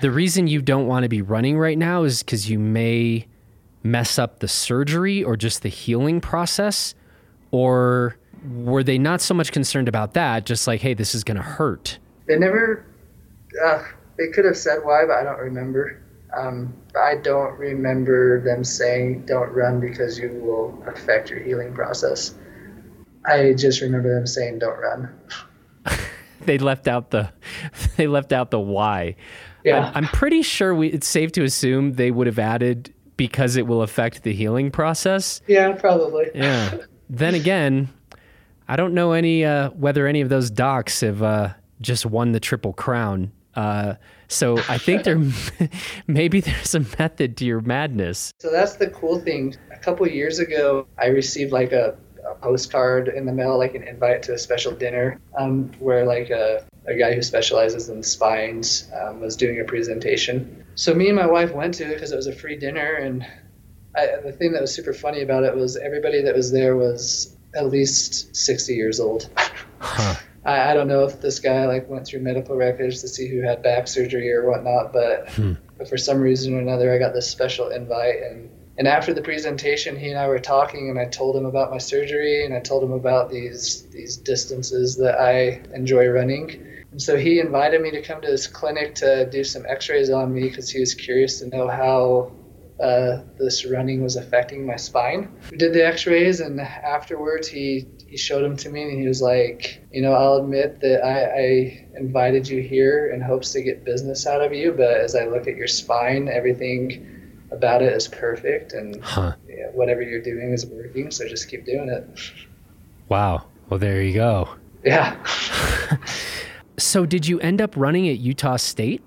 the reason you don't want to be running right now is because you may mess up the surgery or just the healing process? Or were they not so much concerned about that just like hey this is going to hurt? They never uh, they could have said why but i don't remember. Um, i don't remember them saying don't run because you will affect your healing process. I just remember them saying don't run. They left out the they left out the why. Yeah. I'm, I'm pretty sure we, it's safe to assume they would have added because it will affect the healing process. Yeah, probably. Yeah. then again, I don't know any uh, whether any of those docs have uh, just won the triple crown. Uh, so I think there maybe there's a method to your madness. So that's the cool thing. A couple years ago, I received like a a postcard in the mail, like an invite to a special dinner, um, where like a, a guy who specializes in spines um, was doing a presentation. So me and my wife went to it because it was a free dinner, and I, the thing that was super funny about it was everybody that was there was at least 60 years old. Huh. I, I, don't know if this guy like went through medical records to see who had back surgery or whatnot, but, hmm. but for some reason or another, I got this special invite and and after the presentation, he and I were talking, and I told him about my surgery, and I told him about these these distances that I enjoy running. And so he invited me to come to his clinic to do some X-rays on me because he was curious to know how uh, this running was affecting my spine. We did the X-rays, and afterwards he he showed them to me, and he was like, you know, I'll admit that I, I invited you here in hopes to get business out of you, but as I look at your spine, everything about it is perfect and huh. yeah, whatever you're doing is working so just keep doing it. Wow. Well there you go. Yeah. So did you end up running at utah state?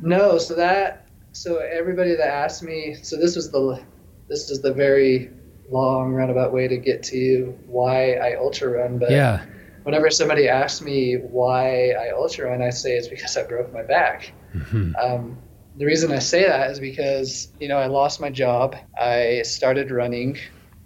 No so that so everybody that asked me so this was the this is the very long roundabout way to get to why i ultra run but yeah. whenever somebody asks me why i ultra run i say it's because i broke my back. Mm-hmm. um, the reason I say that is because, you know, I lost my job. I started running.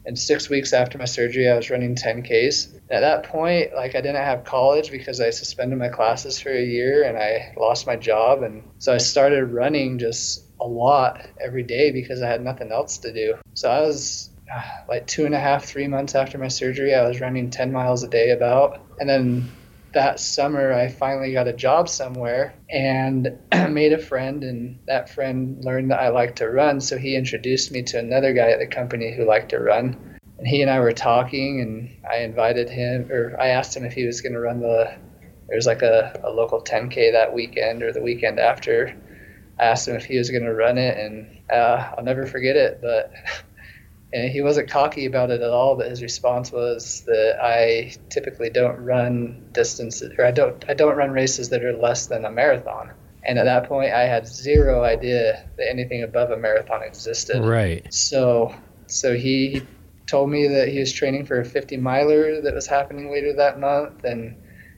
And six weeks after my surgery, I was running 10Ks. At that point, like I didn't have college because I suspended my classes for a year and I lost my job. And so I started running just a lot every day because I had nothing else to do. So I was uh, like two and a half, three months after my surgery, I was running 10 miles a day about. And then that summer I finally got a job somewhere and made a friend and that friend learned that I liked to run so he introduced me to another guy at the company who liked to run and he and I were talking and I invited him or I asked him if he was going to run the there's like a, a local 10K that weekend or the weekend after. I asked him if he was going to run it, and uh, I'll never forget it. But and he wasn't cocky about it at all. But his response was that I typically don't run distances, or I don't I don't run races that are less than a marathon. And at that point, I had zero idea that anything above a marathon existed. Right. So so he, he told me that he was training for a 50 miler that was happening later that month, and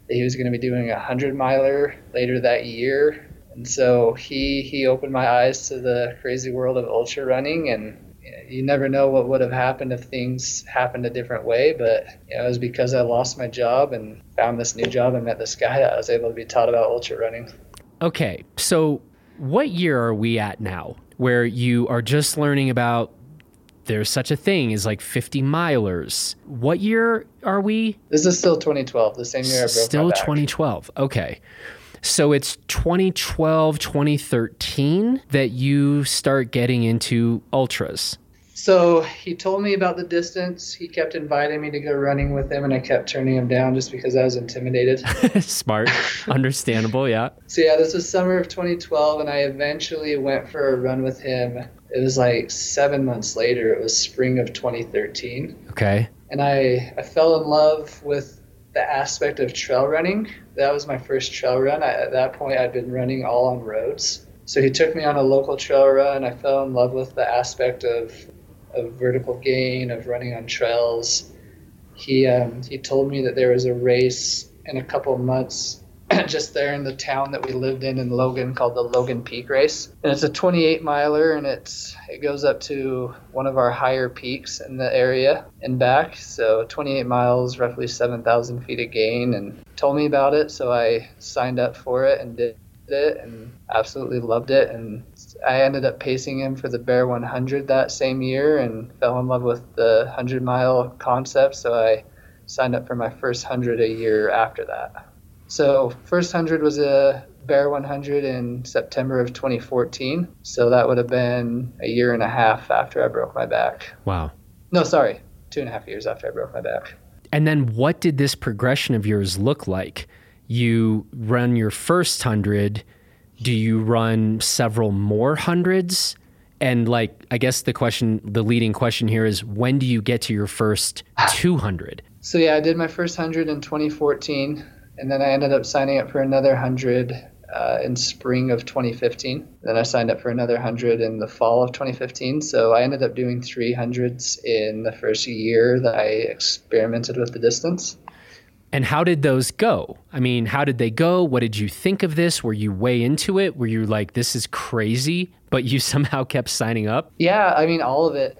that he was going to be doing a 100 miler later that year. And so he he opened my eyes to the crazy world of ultra running, and you never know what would have happened if things happened a different way. But you know, it was because I lost my job and found this new job and met this guy that I was able to be taught about ultra running. Okay, so what year are we at now? Where you are just learning about there's such a thing as like 50 milers. What year are we? This is still 2012, the same year I broke Still my back. 2012. Okay. So it's 2012, 2013 that you start getting into ultras. So he told me about the distance. He kept inviting me to go running with him, and I kept turning him down just because I was intimidated. Smart. Understandable, yeah. So yeah, this was summer of 2012, and I eventually went for a run with him. It was like seven months later. It was spring of 2013, Okay. and I I fell in love with the aspect of trail running. That was my first trail run. I, at that point, I'd been running all on roads. So he took me on a local trail run. I fell in love with the aspect of of vertical gain, of running on trails. He um, he told me that there was a race in a couple months just there in the town that we lived in in Logan called the Logan Peak Race. And it's a 28 miler and it's it goes up to one of our higher peaks in the area and back. So 28 miles, roughly 7,000 feet of gain and told me about it. So I signed up for it and did it and absolutely loved it and I ended up pacing him for the Bear 100 that same year and fell in love with the 100 mile concept so I signed up for my first 100 a year after that. So first 100 was a Bear 100 in September of 2014. So that would have been a year and a half after I broke my back. Wow. No, sorry, two and a half years after I broke my back. And then what did this progression of yours look like? You run your first hundred. Do you run several more hundreds? And like, I guess the question, the leading question here is when do you get to your first 200? So yeah, I did my first 100 in 2014, and then I ended up signing up for another 100 uh, in spring of 2015. Then I signed up for another 100 in the fall of 2015. So I ended up doing 300s in the first year that I experimented with the distance. And how did those go? I mean, how did they go? What did you think of this? Were you way into it? Were you like, this is crazy, but you somehow kept signing up? Yeah, I mean, all of it.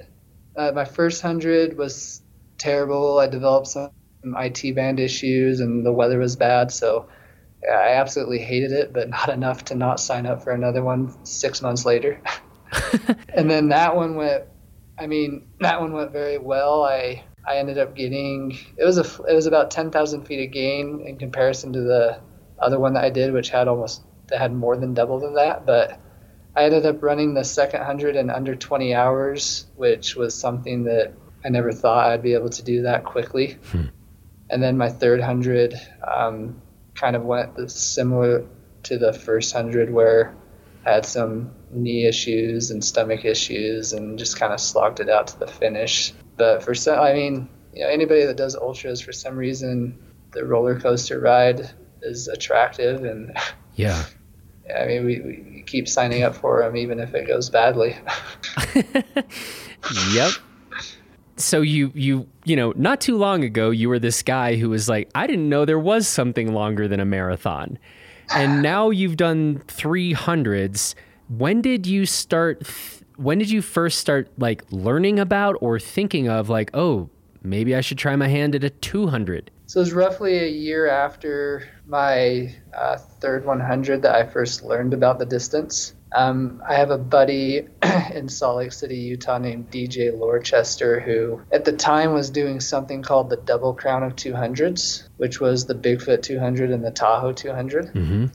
Uh, my first 100 was terrible. I developed some IT band issues and the weather was bad. So yeah, I absolutely hated it, but not enough to not sign up for another one six months later. and then that one went, I mean, that one went very well. I, I ended up getting, it was a, it was about 10,000 feet of gain in comparison to the other one that I did, which had almost, that had more than double than that. But I ended up running the second 100 in under 20 hours, which was something that I never thought I'd be able to do that quickly. Hmm. And then my third 100 um, kind of went similar to the first 100 where I had some knee issues and stomach issues and just kind of slogged it out to the finish. But for some, I mean, you know, anybody that does ultras for some reason, the roller coaster ride is attractive and Yeah. I mean, we, we keep signing up for them even if it goes badly. yep. So you you you know, not too long ago you were this guy who was like, I didn't know there was something longer than a marathon. And now you've done 300s. When did you start th- when did you first start like learning about or thinking of like, oh, maybe I should try my hand at a 200? So it was roughly a year after my uh, third 100 that I first learned about the distance. Um, I have a buddy in Salt Lake City, Utah, named DJ Lorchester, who at the time was doing something called the Double Crown of 200s, which was the Bigfoot 200 and the Tahoe 200. Mm-hmm.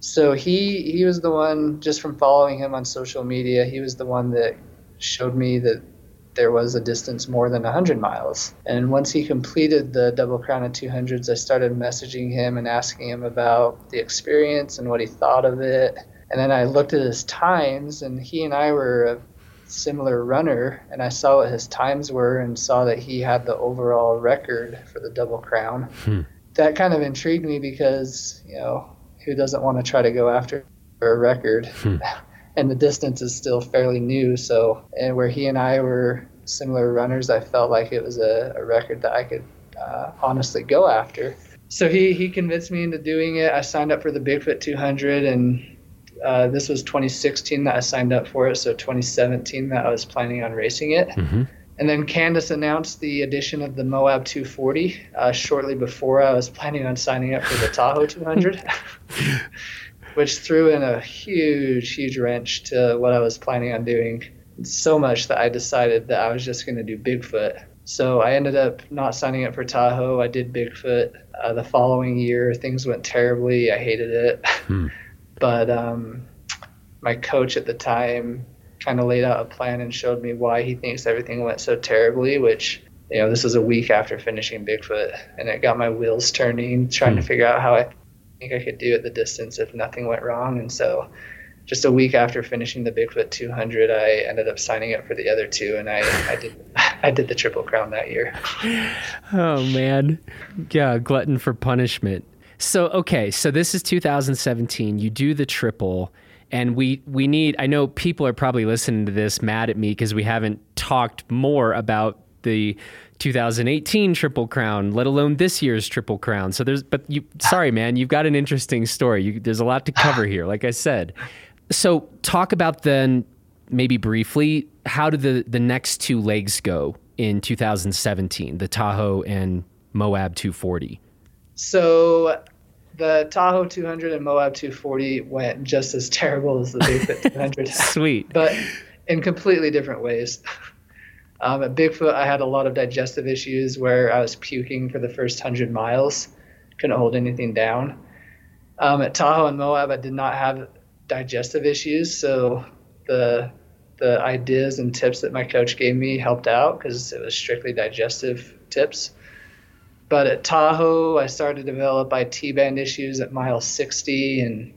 So he he was the one just from following him on social media. He was the one that showed me that there was a distance more than 100 miles. And once he completed the Double Crown of 200s, I started messaging him and asking him about the experience and what he thought of it. And then I looked at his times, and he and I were a similar runner, and I saw what his times were and saw that he had the overall record for the Double Crown. Hmm. That kind of intrigued me because, you know, who doesn't want to try to go after a record? Hmm. and the distance is still fairly new. So, and where he and I were similar runners, I felt like it was a, a record that I could uh, honestly go after. So he, he convinced me into doing it. I signed up for the Bigfoot 200, and uh, this was 2016 that I signed up for it. So 2017 that I was planning on racing it. Mm-hmm. And then Candice announced the addition of the Moab 240 uh, shortly before I was planning on signing up for the Tahoe 200. which threw in a huge, huge wrench to what I was planning on doing. So much that I decided that I was just going to do Bigfoot. So I ended up not signing up for Tahoe. I did Bigfoot. Uh, the following year, things went terribly. I hated it. Hmm. but um, my coach at the time kind of laid out a plan and showed me why he thinks everything went so terribly, which you know, this was a week after finishing Bigfoot, and it got my wheels turning, trying hmm. to figure out how I think I could do at the distance if nothing went wrong. And so, just a week after finishing the Bigfoot 200, I ended up signing up for the other two, and I, I did I did the Triple Crown that year. Oh man, yeah, glutton for punishment. So okay, so this is 2017. You do the triple, and we we need. I know people are probably listening to this mad at me because we haven't talked more about the 2018 Triple Crown, let alone this year's Triple Crown. So there's, but you, sorry, man, you've got an interesting story. You, there's a lot to cover here, like I said. So talk about then, maybe briefly, how did the the next two legs go in 2017, the Tahoe and Moab 240? So the Tahoe 200 and Moab 240 went just as terrible as the Bigfoot 200. Sweet, but in completely different ways. Um, at Bigfoot, I had a lot of digestive issues where I was puking for the first hundred miles, couldn't hold anything down. Um, at Tahoe and Moab, I did not have digestive issues, so the the ideas and tips that my coach gave me helped out because it was strictly digestive tips. But at Tahoe, I started to develop IT band issues at mile 60, and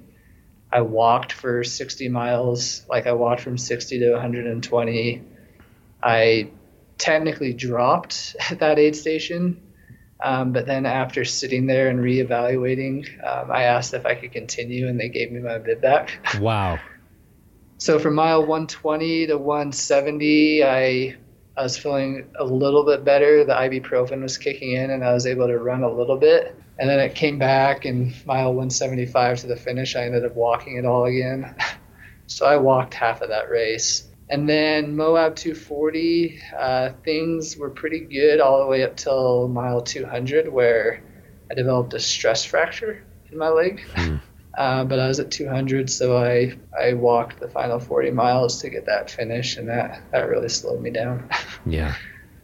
I walked for 60 miles. Like I walked from 60 to 120 I technically dropped at that aid station. Um, but then after sitting there and reevaluating, um, I asked if I could continue, and they gave me my bid back. Wow. so from mile 120 to 170, I I was feeling a little bit better. The ibuprofen was kicking in, and I was able to run a little bit. And then it came back, and mile 175 to the finish, I ended up walking it all again. so I walked half of that race. And then Moab 240, uh, things were pretty good all the way up till mile 200, where I developed a stress fracture in my leg. Uh, but I was at 200, so I I walked the final 40 miles to get that finish, and that that really slowed me down. Yeah.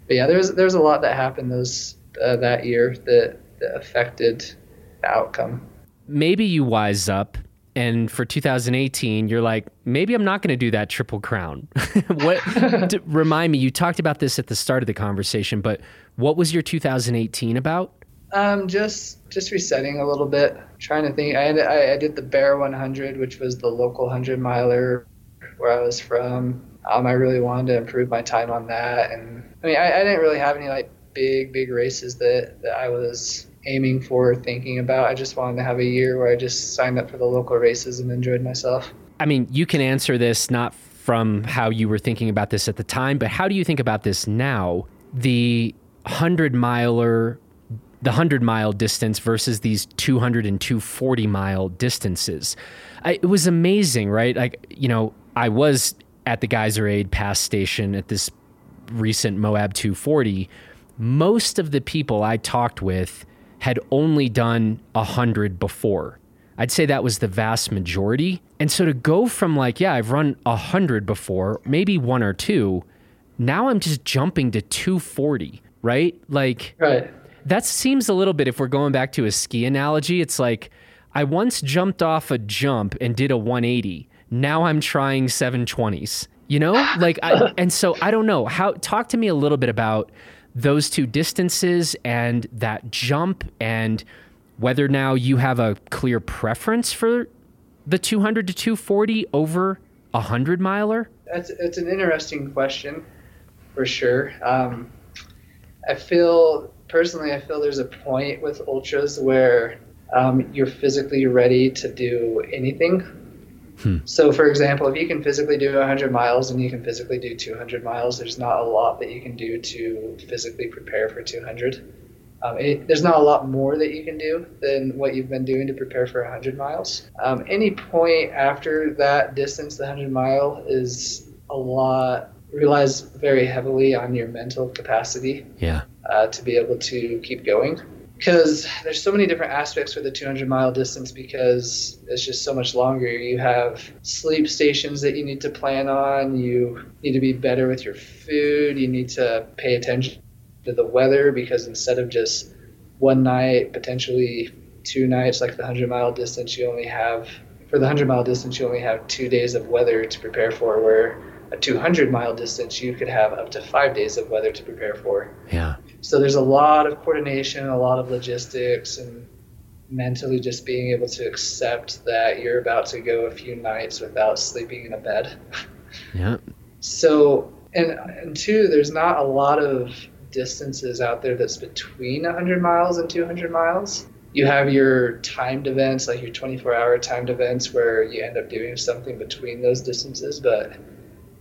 but yeah, there's there's a lot that happened those uh, that year that, that affected the outcome. Maybe you wise up and for 2018 you're like maybe i'm not going to do that triple crown what remind me you talked about this at the start of the conversation but what was your 2018 about um just just resetting a little bit trying to think i I, I did the bear 100 which was the local 100 miler where i was from um, i really wanted to improve my time on that and i mean I, I didn't really have any like big big races that that i was aiming for, thinking about. I just wanted to have a year where I just signed up for the local races and enjoyed myself. I mean, you can answer this not from how you were thinking about this at the time, but how do you think about this now? The 100 miler the 100 mile distance versus these 200 and 240 mile distances. I, it was amazing, right? Like, you know, I was at the Geyser Aid pass station at this recent Moab 240. Most of the people I talked with had only done a hundred before. I'd say that was the vast majority. And so to go from like, yeah, I've run a hundred before, maybe one or two, now I'm just jumping to 240, right? Like, right. That seems a little bit, if we're going back to a ski analogy, it's like I once jumped off a jump and did a 180. Now I'm trying 720s. You know, like, I, and so I don't know how. Talk to me a little bit about those two distances and that jump, and whether now you have a clear preference for the 200 to 240 over a hundred miler. That's it's an interesting question, for sure. Um, I feel personally, I feel there's a point with ultras where um, you're physically ready to do anything. Hmm. So, for example, if you can physically do 100 miles and you can physically do 200 miles, there's not a lot that you can do to physically prepare for 200. Um, it, there's not a lot more that you can do than what you've been doing to prepare for 100 miles. Um, any point after that distance, the 100 mile, is a lot relies very heavily on your mental capacity. Yeah. Uh, to be able to keep going because there's so many different aspects for the 200 mile distance because it's just so much longer you have sleep stations that you need to plan on you need to be better with your food you need to pay attention to the weather because instead of just one night potentially two nights like the 100 mile distance you only have for the 100 mile distance you only have two days of weather to prepare for where a 200 mile distance you could have up to five days of weather to prepare for yeah so there's a lot of coordination, a lot of logistics, and mentally just being able to accept that you're about to go a few nights without sleeping in a bed. Yeah. So, and, and two, there's not a lot of distances out there that's between 100 miles and 200 miles. You have your timed events, like your 24 hour timed events, where you end up doing something between those distances, but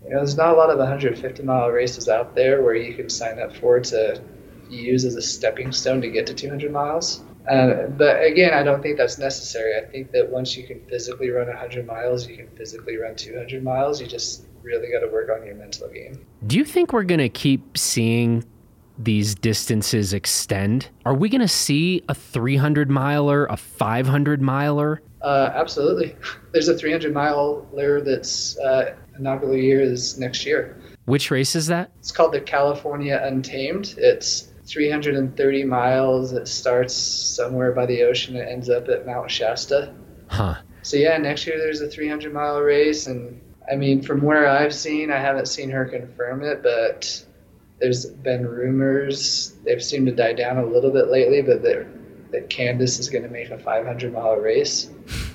you know, there's not a lot of 150 mile races out there where you can sign up for to use as a stepping stone to get to 200 miles. Uh, but again, I don't think that's necessary. I think that once you can physically run 100 miles, you can physically run 200 miles. You just really got to work on your mental game. Do you think we're going to keep seeing these distances extend? Are we going to see a 300 miler, a 500 miler? Uh, absolutely. There's a 300 miler that's uh, inaugural year is next year. Which race is that? It's called the California Untamed. It's 330 miles. It starts somewhere by the ocean. It ends up at Mount Shasta. Huh. So yeah, next year there's a 300 mile race, and I mean, from where I've seen, I haven't seen her confirm it, but there's been rumors. They've seemed to die down a little bit lately, but that Candice is going to make a 500 mile race.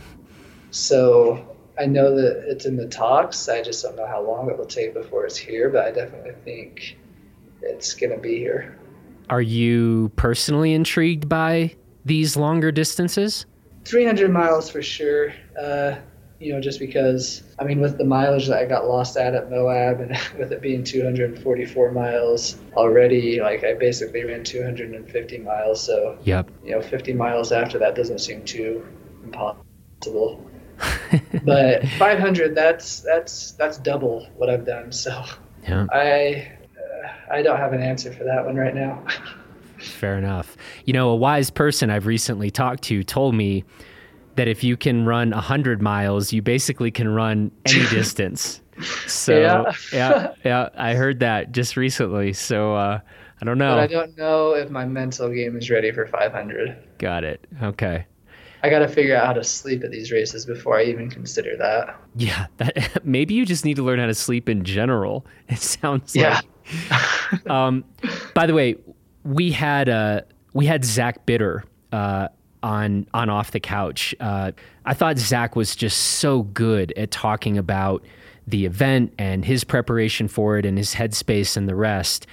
So I know that it's in the talks. I just don't know how long it will take before it's here, but I definitely think it's going to be here. Are you personally intrigued by these longer distances? 300 miles for sure. Uh, you know, just because, I mean, with the mileage that I got lost at at Moab and with it being 244 miles already, like I basically ran 250 miles. So, yep. you know, 50 miles after that doesn't seem too impossible. but 500, that's, that's, that's double what I've done. So yeah. I, I don't have an answer for that one right now. Fair enough. You know, a wise person I've recently talked to told me that if you can run 100 miles, you basically can run any distance. So, yeah. yeah, yeah, I heard that just recently. So, uh, I don't know. But I don't know if my mental game is ready for 500. Got it. Okay. I got to figure out how to sleep at these races before I even consider that. Yeah, that maybe you just need to learn how to sleep in general. It sounds yeah. like um, by the way, we had uh, we had Zach Bitter uh, on on off the couch. Uh, I thought Zach was just so good at talking about the event and his preparation for it and his headspace and the rest.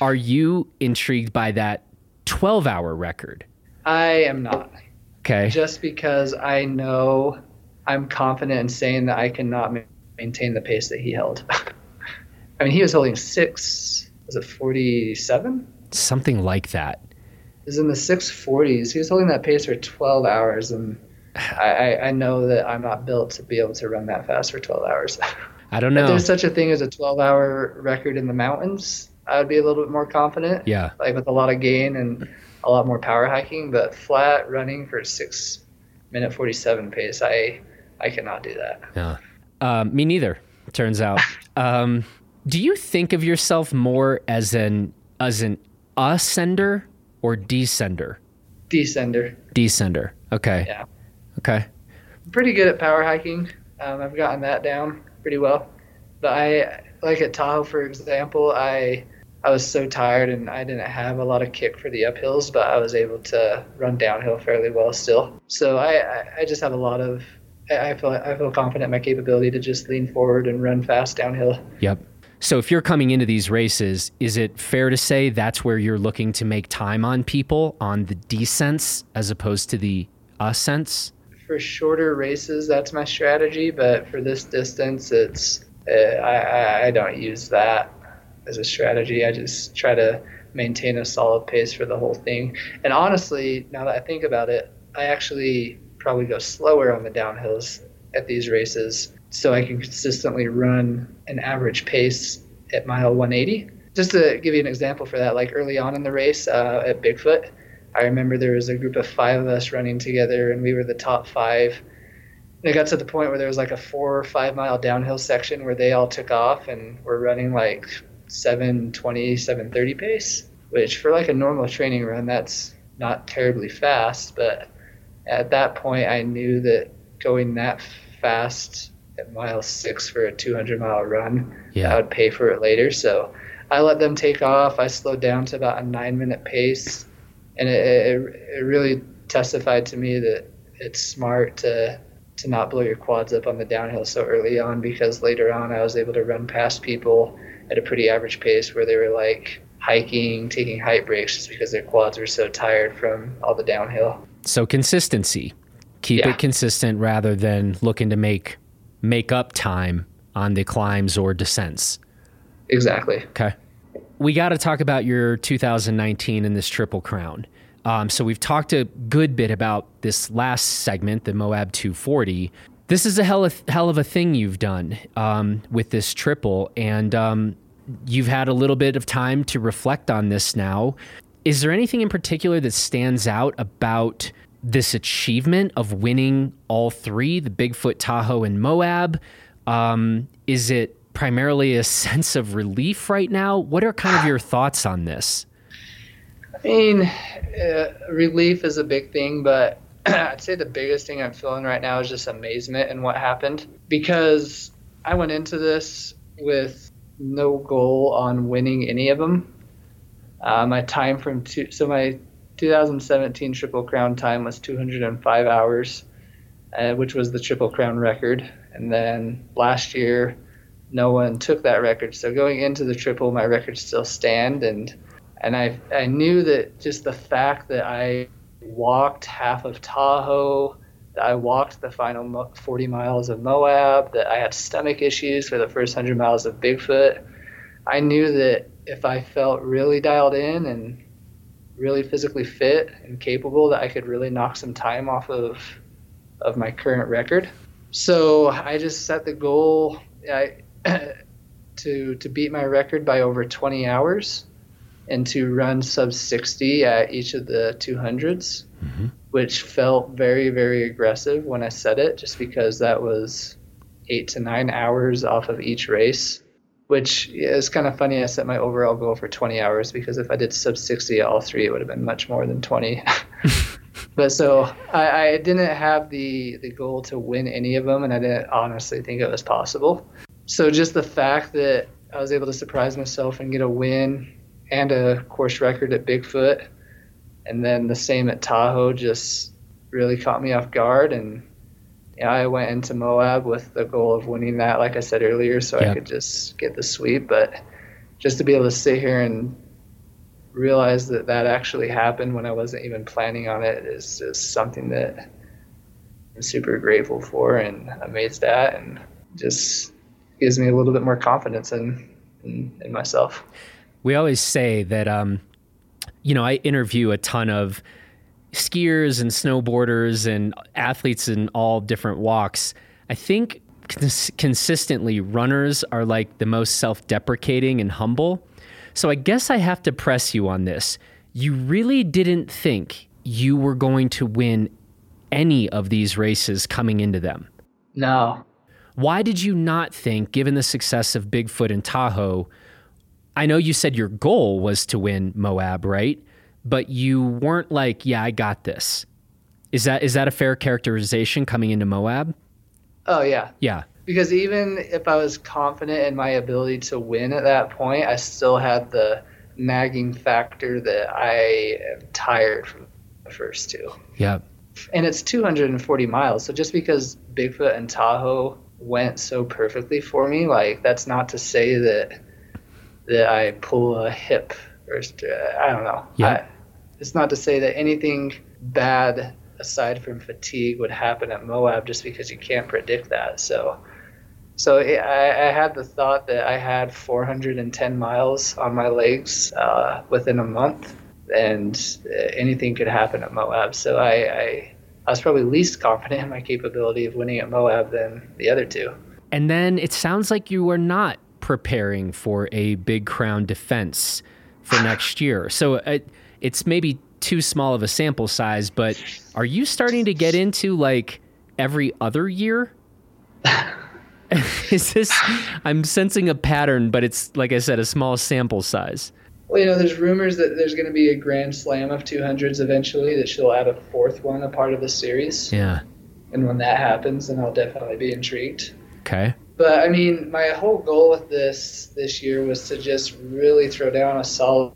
Are you intrigued by that 12 hour record? I am not. Okay. Just because I know I'm confident in saying that I cannot maintain the pace that he held. I mean, he was holding six. Was it forty-seven? Something like that. He was in the six forties. He was holding that pace for twelve hours, and I, I know that I'm not built to be able to run that fast for twelve hours. I don't know. If there's such a thing as a twelve-hour record in the mountains, I would be a little bit more confident. Yeah. Like with a lot of gain and a lot more power hiking, but flat running for six minute forty-seven pace, I I cannot do that. Yeah. Um, me neither. Turns out. Um, do you think of yourself more as an as an ascender or descender? Descender. Descender. Okay. Yeah. Okay. I'm pretty good at power hiking. Um, I've gotten that down pretty well. But I like at Tahoe, for example, I I was so tired and I didn't have a lot of kick for the uphills, but I was able to run downhill fairly well still. So I I just have a lot of I feel I feel confident in my capability to just lean forward and run fast downhill. Yep. So if you're coming into these races, is it fair to say that's where you're looking to make time on people on the descents as opposed to the ascents? For shorter races, that's my strategy, but for this distance, it's uh, I, I don't use that as a strategy. I just try to maintain a solid pace for the whole thing. And honestly, now that I think about it, I actually probably go slower on the downhills at these races so I can consistently run an average pace at mile 180. Just to give you an example for that, like early on in the race uh, at Bigfoot, I remember there was a group of five of us running together, and we were the top five. And it got to the point where there was like a four or five mile downhill section where they all took off and were running like 720, 730 pace, which for like a normal training run, that's not terribly fast. But at that point, I knew that going that fast at mile six for a 200 mile run, yeah. I would pay for it later. So I let them take off. I slowed down to about a nine minute pace. And it, it, it really testified to me that it's smart to to not blow your quads up on the downhill so early on because later on I was able to run past people at a pretty average pace where they were like hiking, taking height breaks just because their quads were so tired from all the downhill. So consistency. Keep yeah. it consistent rather than looking to make make up time on the climbs or descents. Exactly. Okay. We got to talk about your 2019 and this Triple Crown. Um, so we've talked a good bit about this last segment, the Moab 240. This is a hell of, hell of a thing you've done um, with this triple, and um, you've had a little bit of time to reflect on this now. Is there anything in particular that stands out about this achievement of winning all three the Bigfoot, Tahoe, and Moab? Um, is it primarily a sense of relief right now? What are kind of your thoughts on this? I mean, uh, relief is a big thing, but I'd say the biggest thing I'm feeling right now is just amazement in what happened because I went into this with no goal on winning any of them. Uh, my time from two, so my 2017 Triple Crown time was 205 hours, uh, which was the Triple Crown record. And then last year, no one took that record. So going into the Triple, my records still stand, and and I I knew that just the fact that I walked half of Tahoe, that I walked the final 40 miles of Moab, that I had stomach issues for the first 100 miles of Bigfoot. I knew that if I felt really dialed in and really physically fit and capable, that I could really knock some time off of of my current record. So I just set the goal I, to to beat my record by over 20 hours and to run sub 60 at each of the 200s, mm-hmm. which felt very, very aggressive when I said it, just because that was eight to nine hours off of each race, which is kind of funny. I set my overall goal for 20 hours because if I did sub 60 at all three, it would have been much more than 20. but so I, I didn't have the, the goal to win any of them, and I didn't honestly think it was possible. So just the fact that I was able to surprise myself and get a win and a course record at Bigfoot, and then the same at Tahoe just really caught me off guard. And yeah, I went into Moab with the goal of winning that, like I said earlier, so yeah. I could just get the sweep. But just to be able to sit here and realize that that actually happened when I wasn't even planning on it is just something that I'm super grateful for and amazed at, and just gives me a little bit more confidence in, in, in myself we always say that, um, you know, I interview a ton of skiers and snowboarders and athletes in all different walks. I think cons- consistently runners are like the most self deprecating and humble. So I guess I have to press you on this. You really didn't think you were going to win any of these races coming into them? No. Why did you not think, given the success of Bigfoot and Tahoe, I know you said your goal was to win Moab, right? But you weren't like, yeah, I got this. Is that is that a fair characterization coming into Moab? Oh yeah. Yeah. because even if I was confident in my ability to win at that point, I still had the nagging factor that I am tired from the first two. Yeah. And it's 240 miles. So just because Bigfoot and Tahoe went so perfectly for me, like that's not to say that that I pull a hip or I don't know. Yeah. I, it's not to say that anything bad aside from fatigue would happen at Moab just because you can't predict that. So so I, I, had the thought that I had 410 miles on my legs uh, within a month, and uh, anything could happen at Moab. So I, I, I was probably least confident in my capability of winning at Moab than the other two. And then it sounds like you were not preparing for a big crown defense for next year. So it, uh, it's maybe too small of a sample size, but are you starting to get into like every other year? is this i'm sensing a pattern but it's like i said a small sample size. Well you know there's rumors that there's going to be a grand slam of 200s eventually that she'll add a fourth one a part of the series. Yeah. And when that happens then i'll definitely be intrigued. Okay but i mean my whole goal with this this year was to just really throw down a solid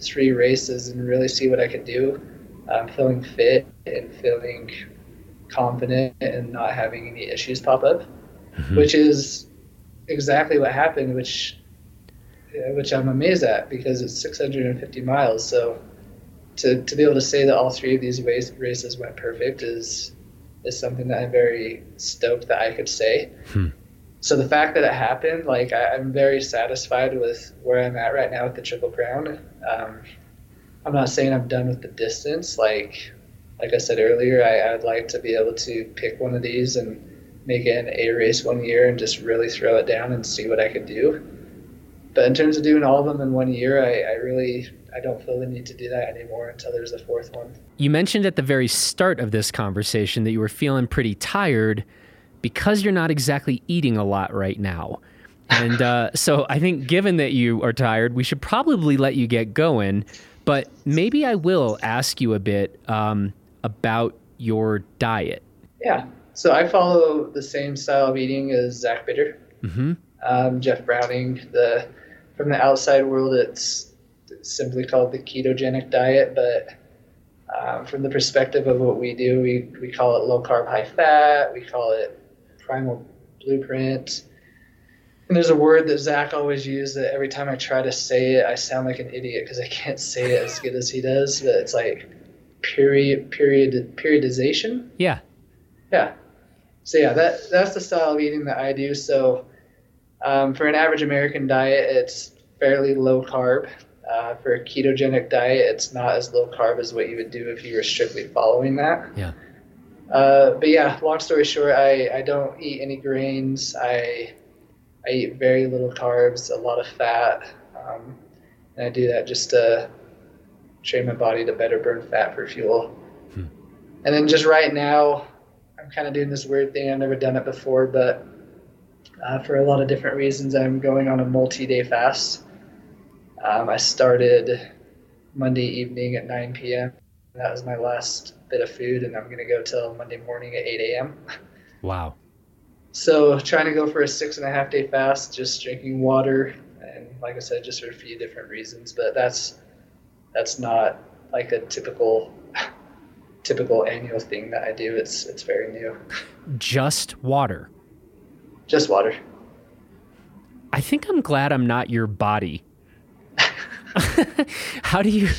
three races and really see what i could do i'm feeling fit and feeling confident and not having any issues pop up mm-hmm. which is exactly what happened, which which I'm amazed at because it's 650 miles. So to, to be able to say that all three of these race, races went perfect is is something that I'm very stoked that I could say. Hmm. So the fact that it happened, like I, am very satisfied with where I'm at right now with the Triple Crown. Um, I'm not saying I'm done with the distance. Like like I said earlier, I, I'd like to be able to pick one of these and make it an A race one year and just really throw it down and see what I could do. But in terms of doing all of them in one year, I, I really I don't feel the need to do that anymore until there's a fourth one. You mentioned at the very start of this conversation that you were feeling pretty tired because you're not exactly eating a lot right now. And uh, so I think, given that you are tired, we should probably let you get going. But maybe I will ask you a bit um, about your diet. Yeah. So I follow the same style of eating as Zach Bitter, mm-hmm. um, Jeff Browning. The from the outside world, it's simply called the ketogenic diet, but um, from the perspective of what we do, we, we call it low carb, high fat. We call it primal blueprint. And there's a word that Zach always used that every time I try to say it, I sound like an idiot because I can't say it as good as he does. But it's like period, period, periodization. Yeah. Yeah so yeah, that that's the style of eating that I do. So um, for an average American diet, it's fairly low carb. Uh, for a ketogenic diet, it's not as low carb as what you would do if you were strictly following that. Yeah. Uh, but yeah, long story short, I, I don't eat any grains. I I eat very little carbs, a lot of fat, um, and I do that just to train my body to better burn fat for fuel. Hmm. And then just right now, I'm kind of doing this weird thing. I've never done it before, but uh, for a lot of different reasons, I'm going on a multi-day fast. Um, I started Monday evening at 9 p.m. That was my last bit of food, and I'm going to go till Monday morning at 8 a.m. Wow. So trying to go for a six and a half day fast, just drinking water, and like I said, just for a few different reasons. But that's that's not like a typical typical annual thing that I do. It's it's very new. Just water. Just water. I think I'm glad I'm not your body. How do you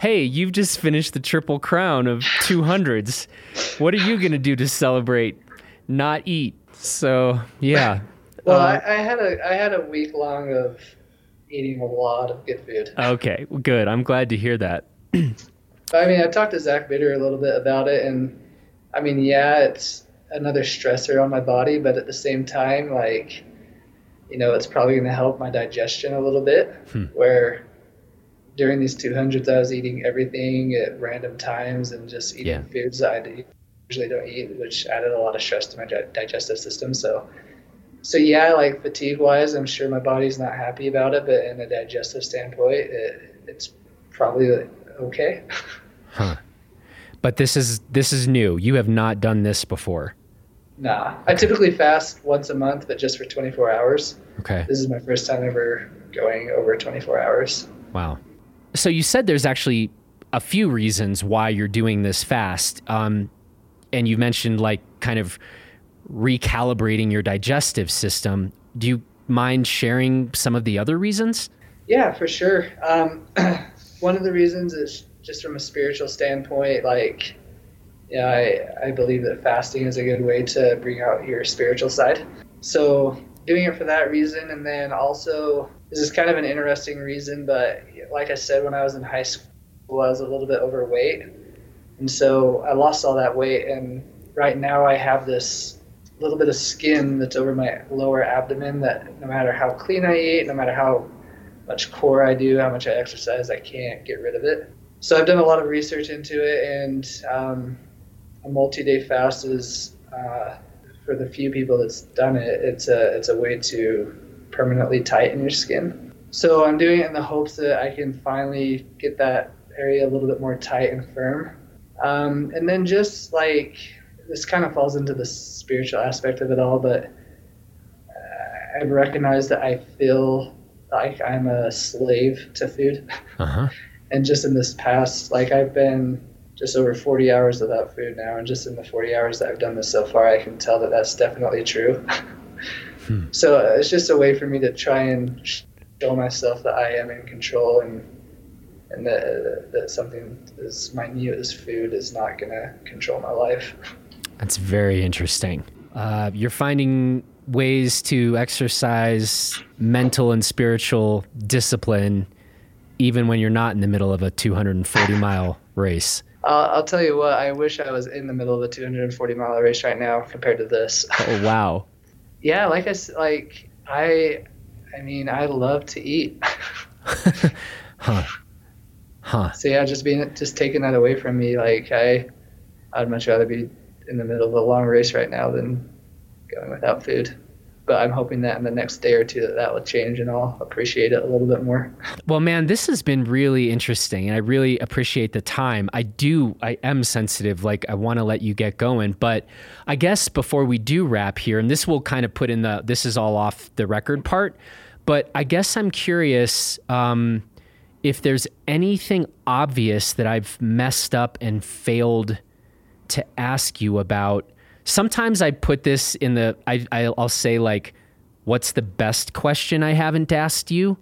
Hey, you've just finished the triple crown of 200s. What are you going to do to celebrate? Not eat. So, yeah. well, uh, I, I had a I had a week long of eating a lot of good food. Okay, good. I'm glad to hear that. I mean, I talked to Zach Bitter a little bit about it, and I mean, yeah, it's another stressor on my body, but at the same time, like, you know, it's probably going to help my digestion a little bit. Hmm. Where during these 200s, I was eating everything at random times and just eating yeah. foods that I usually don't eat, which added a lot of stress to my digestive system. So, so yeah, like fatigue wise, I'm sure my body's not happy about it, but in a digestive standpoint, it, it's probably okay. huh. But this is this is new. You have not done this before. Nah, I typically fast once a month, but just for 24 hours. Okay. This is my first time ever going over 24 hours. Wow. So you said there's actually a few reasons why you're doing this fast. Um, and you mentioned like kind of recalibrating your digestive system. Do you mind sharing some of the other reasons? Yeah, for sure. Um, one of the reasons is just from a spiritual standpoint, like yeah, I, I believe that fasting is a good way to bring out your spiritual side. So doing it for that reason, and then also this is kind of an interesting reason, but like I said, when I was in high school, I was a little bit overweight, and so I lost all that weight, and right now I have this little bit of skin that's over my lower abdomen that no matter how clean I eat, no matter how much core I do, how much I exercise, I can't get rid of it. So I've done a lot of research into it, and um, a multi-day fast is uh, for the few people that's done it. It's a it's a way to permanently tight in your skin. So I'm doing it in the hopes that I can finally get that area a little bit more tight and firm. Um, and then just like this kind of falls into the spiritual aspect of it all, but uh, I've recognized that I feel like I'm a slave to food. Uh-huh. and just in this past, like I've been just over 40 hours without food now, and just in the 40 hours that I've done this so far, I can tell that that's definitely true. hmm. So uh, it's just a way for me to try and show myself that I am in control and and that, uh, that something as minute as food is not going to control my life. That's very interesting. Uh, you're finding ways to exercise mental and spiritual discipline even when you're not in the middle of a 240 mile race. I'll, I'll, tell you what. I wish I was in the middle of a 240 mile race right now compared to this. Oh wow. yeah, like I like I, I mean, I love to eat. huh. Huh. So yeah, just being just taking that away from me, like I, I'd much rather be in the middle of a long race right now than going without food but I'm hoping that in the next day or two that that will change and I'll appreciate it a little bit more. Well, man, this has been really interesting and I really appreciate the time. I do, I am sensitive, like I want to let you get going, but I guess before we do wrap here, and this will kind of put in the, this is all off the record part, but I guess I'm curious um, if there's anything obvious that I've messed up and failed to ask you about sometimes I put this in the I I'll say like what's the best question I haven't asked you?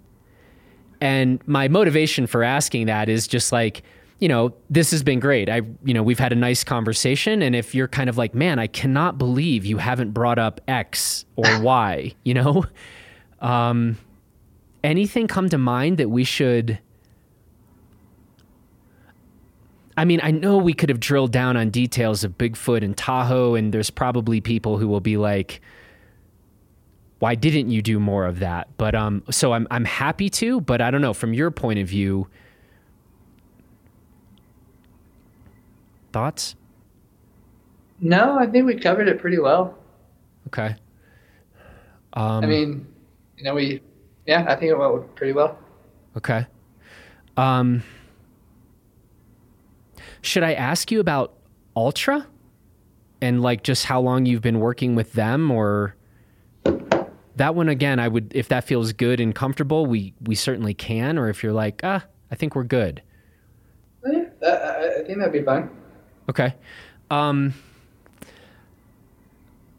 And my motivation for asking that is just like, you know, this has been great. I you know, we've had a nice conversation and if you're kind of like, "Man, I cannot believe you haven't brought up X or Y," you know? Um anything come to mind that we should I mean, I know we could have drilled down on details of Bigfoot and Tahoe, and there's probably people who will be like, why didn't you do more of that? But um, so I'm I'm happy to, but I don't know from your point of view. Thoughts? No, I think we covered it pretty well. Okay. Um, I mean, you know, we, yeah, I think it went pretty well. Okay. Um, should I ask you about Altra and like just how long you've been working with them or that one again I would if that feels good and comfortable we we certainly can or if you're like ah I think we're good. Yeah, I think that'd be fine. Okay. Um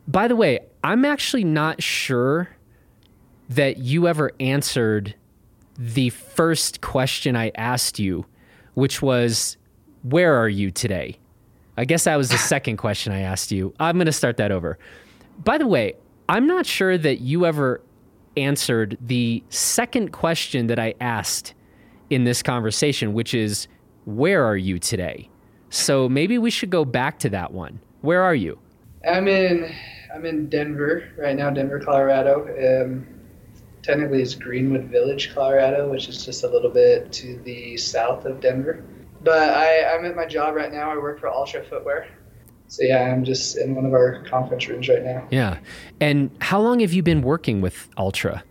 by the way, I'm actually not sure that you ever answered the first question I asked you, which was where are you today? I guess that was the second question I asked you. I'm going to start that over. By the way, I'm not sure that you ever answered the second question that I asked in this conversation, which is, Where are you today? So maybe we should go back to that one. Where are you? I'm in I'm in Denver right now, Denver, Colorado. Um, technically, it's Greenwood Village, Colorado, which is just a little bit to the south of Denver. But I, I'm at my job right now. I work for Altra Footwear. So yeah, I'm just in one of our conference rooms right now. Yeah. And how long have you been working with Altra?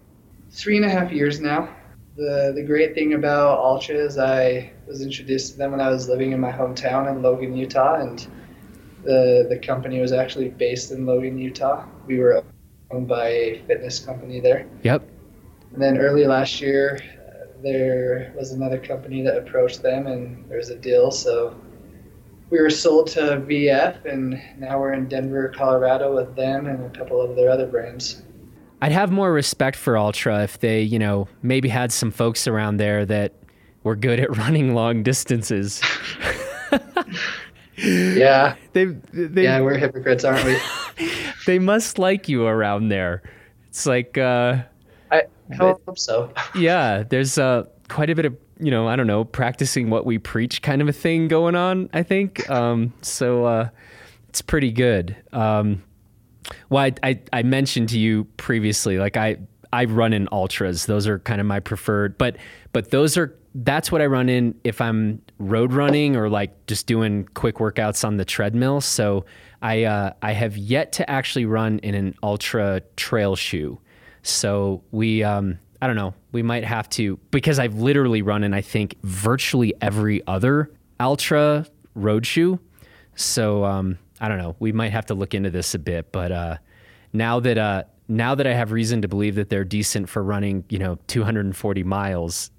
Three and a half years now. The the great thing about Altra is I was introduced to them when I was living in my hometown in Logan, Utah, and The the company was actually based in Logan, Utah. We were owned by a fitness company there. Yep. And then early last year, there was another company that approached them, and there was a deal. So we were sold to VF, and now we're in Denver, Colorado with them and a couple of their other brands. I'd have more respect for Altra if they, you know, maybe had some folks around there that were good at running long distances. yeah. They, they, yeah, we're hypocrites, aren't we? they must like you around there. It's like, uh, I hope so. yeah, there's uh, quite a bit of, you know, I don't know, practicing what we preach kind of a thing going on, I think. Um, so uh, it's pretty good. Um, well, I, I, I mentioned to you previously, like I, I run in Altras. Those are kind of my preferred, but but those are that's what I run in if I'm road running or like just doing quick workouts on the treadmill. So I uh, I have yet to actually run in an Altra trail shoe. So we um, I don't know. We might have to because I've literally run in I think virtually every other Altra road shoe. So um, I don't know. We might have to look into this a bit, but uh, now that uh, now that I have reason to believe that they're decent for running, you know, 240 miles,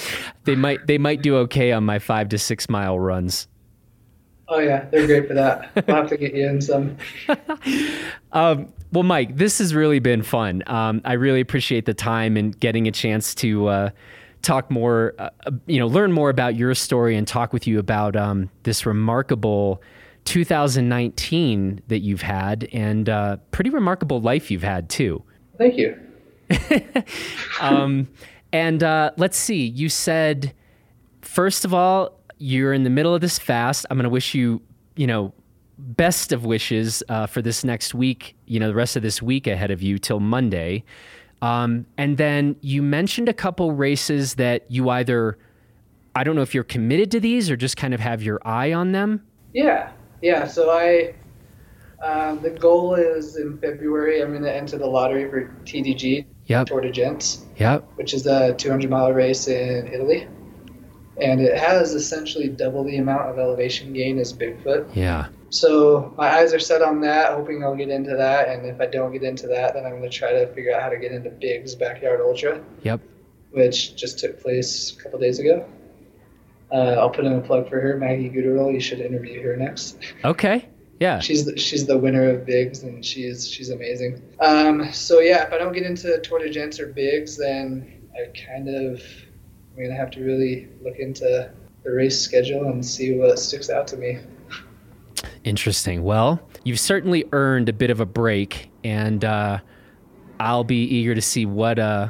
they might they might do okay on my five to six mile runs. Oh yeah, they're great for that. I'll have to get you in some. um, well, Mike, this has really been fun. Um, I really appreciate the time and getting a chance to uh, talk more, uh, you know, learn more about your story and talk with you about um, this remarkable 2019 that you've had and uh, pretty remarkable life you've had too. Thank you. um, and uh, let's see, you said, first of all, you're in the middle of this fast. I'm going to wish you, you know, best of wishes uh, for this next week, you know, the rest of this week ahead of you till Monday. Um, and then you mentioned a couple races that you either, I don't know if you're committed to these or just kind of have your eye on them. Yeah, yeah. So I, um, the goal is in February. I'm going to enter the lottery for TDG, yep. Tor des Géants, yep. which is a 200 mile race in Italy, and it has essentially double the amount of elevation gain as Bigfoot. Yeah. So my eyes are set on that, hoping I'll get into that. And if I don't get into that, then I'm going to try to figure out how to get into Big's Backyard Ultra. Yep. Which just took place a couple days ago. Uh, I'll put in a plug for her, Maggie Guterl. You should interview her next. Okay. Yeah. She's the, she's the winner of Bigs, and she's she's amazing. Um, so yeah, if I don't get into Tor des Géants or Bigs, then I kind of I'm gonna have to really look into the race schedule and see what sticks out to me. Interesting. Well, you've certainly earned a bit of a break, and uh, I'll be eager to see what uh,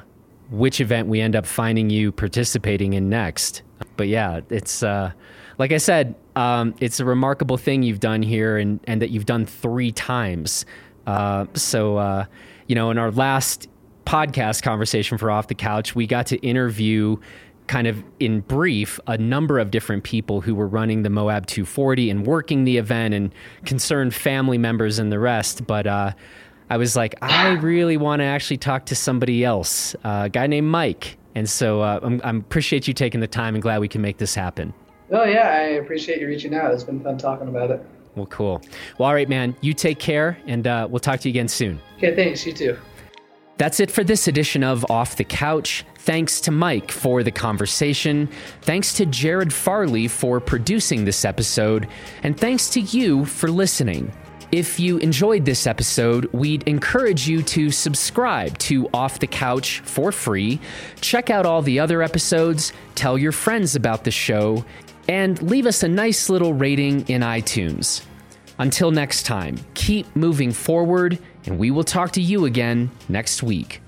which event we end up finding you participating in next. But yeah, it's uh, like I said, um, it's a remarkable thing you've done here, and and that you've done three times. Uh, so uh, you know, in our last podcast conversation for Off the Couch, we got to interview kind of in brief a number of different people who were running the Moab 240 and working the event and concerned family members and the rest. But uh, I was like, I really want to actually talk to somebody else, uh, a guy named Mike. And so uh, I'm, I'm appreciate you taking the time and glad we can make this happen. Oh yeah, I appreciate you reaching out. It's been fun talking about it. Well, cool. Well, all right, man. You take care, and uh, we'll talk to you again soon. Okay, thanks. You too. That's it for this edition of Off the Couch. Thanks to Mike for the conversation. Thanks to Jared Farley for producing this episode. And thanks to you for listening. If you enjoyed this episode, we'd encourage you to subscribe to Off the Couch for free. Check out all the other episodes, tell your friends about the show, and leave us a nice little rating in iTunes. Until next time, keep moving forward, and we will talk to you again next week.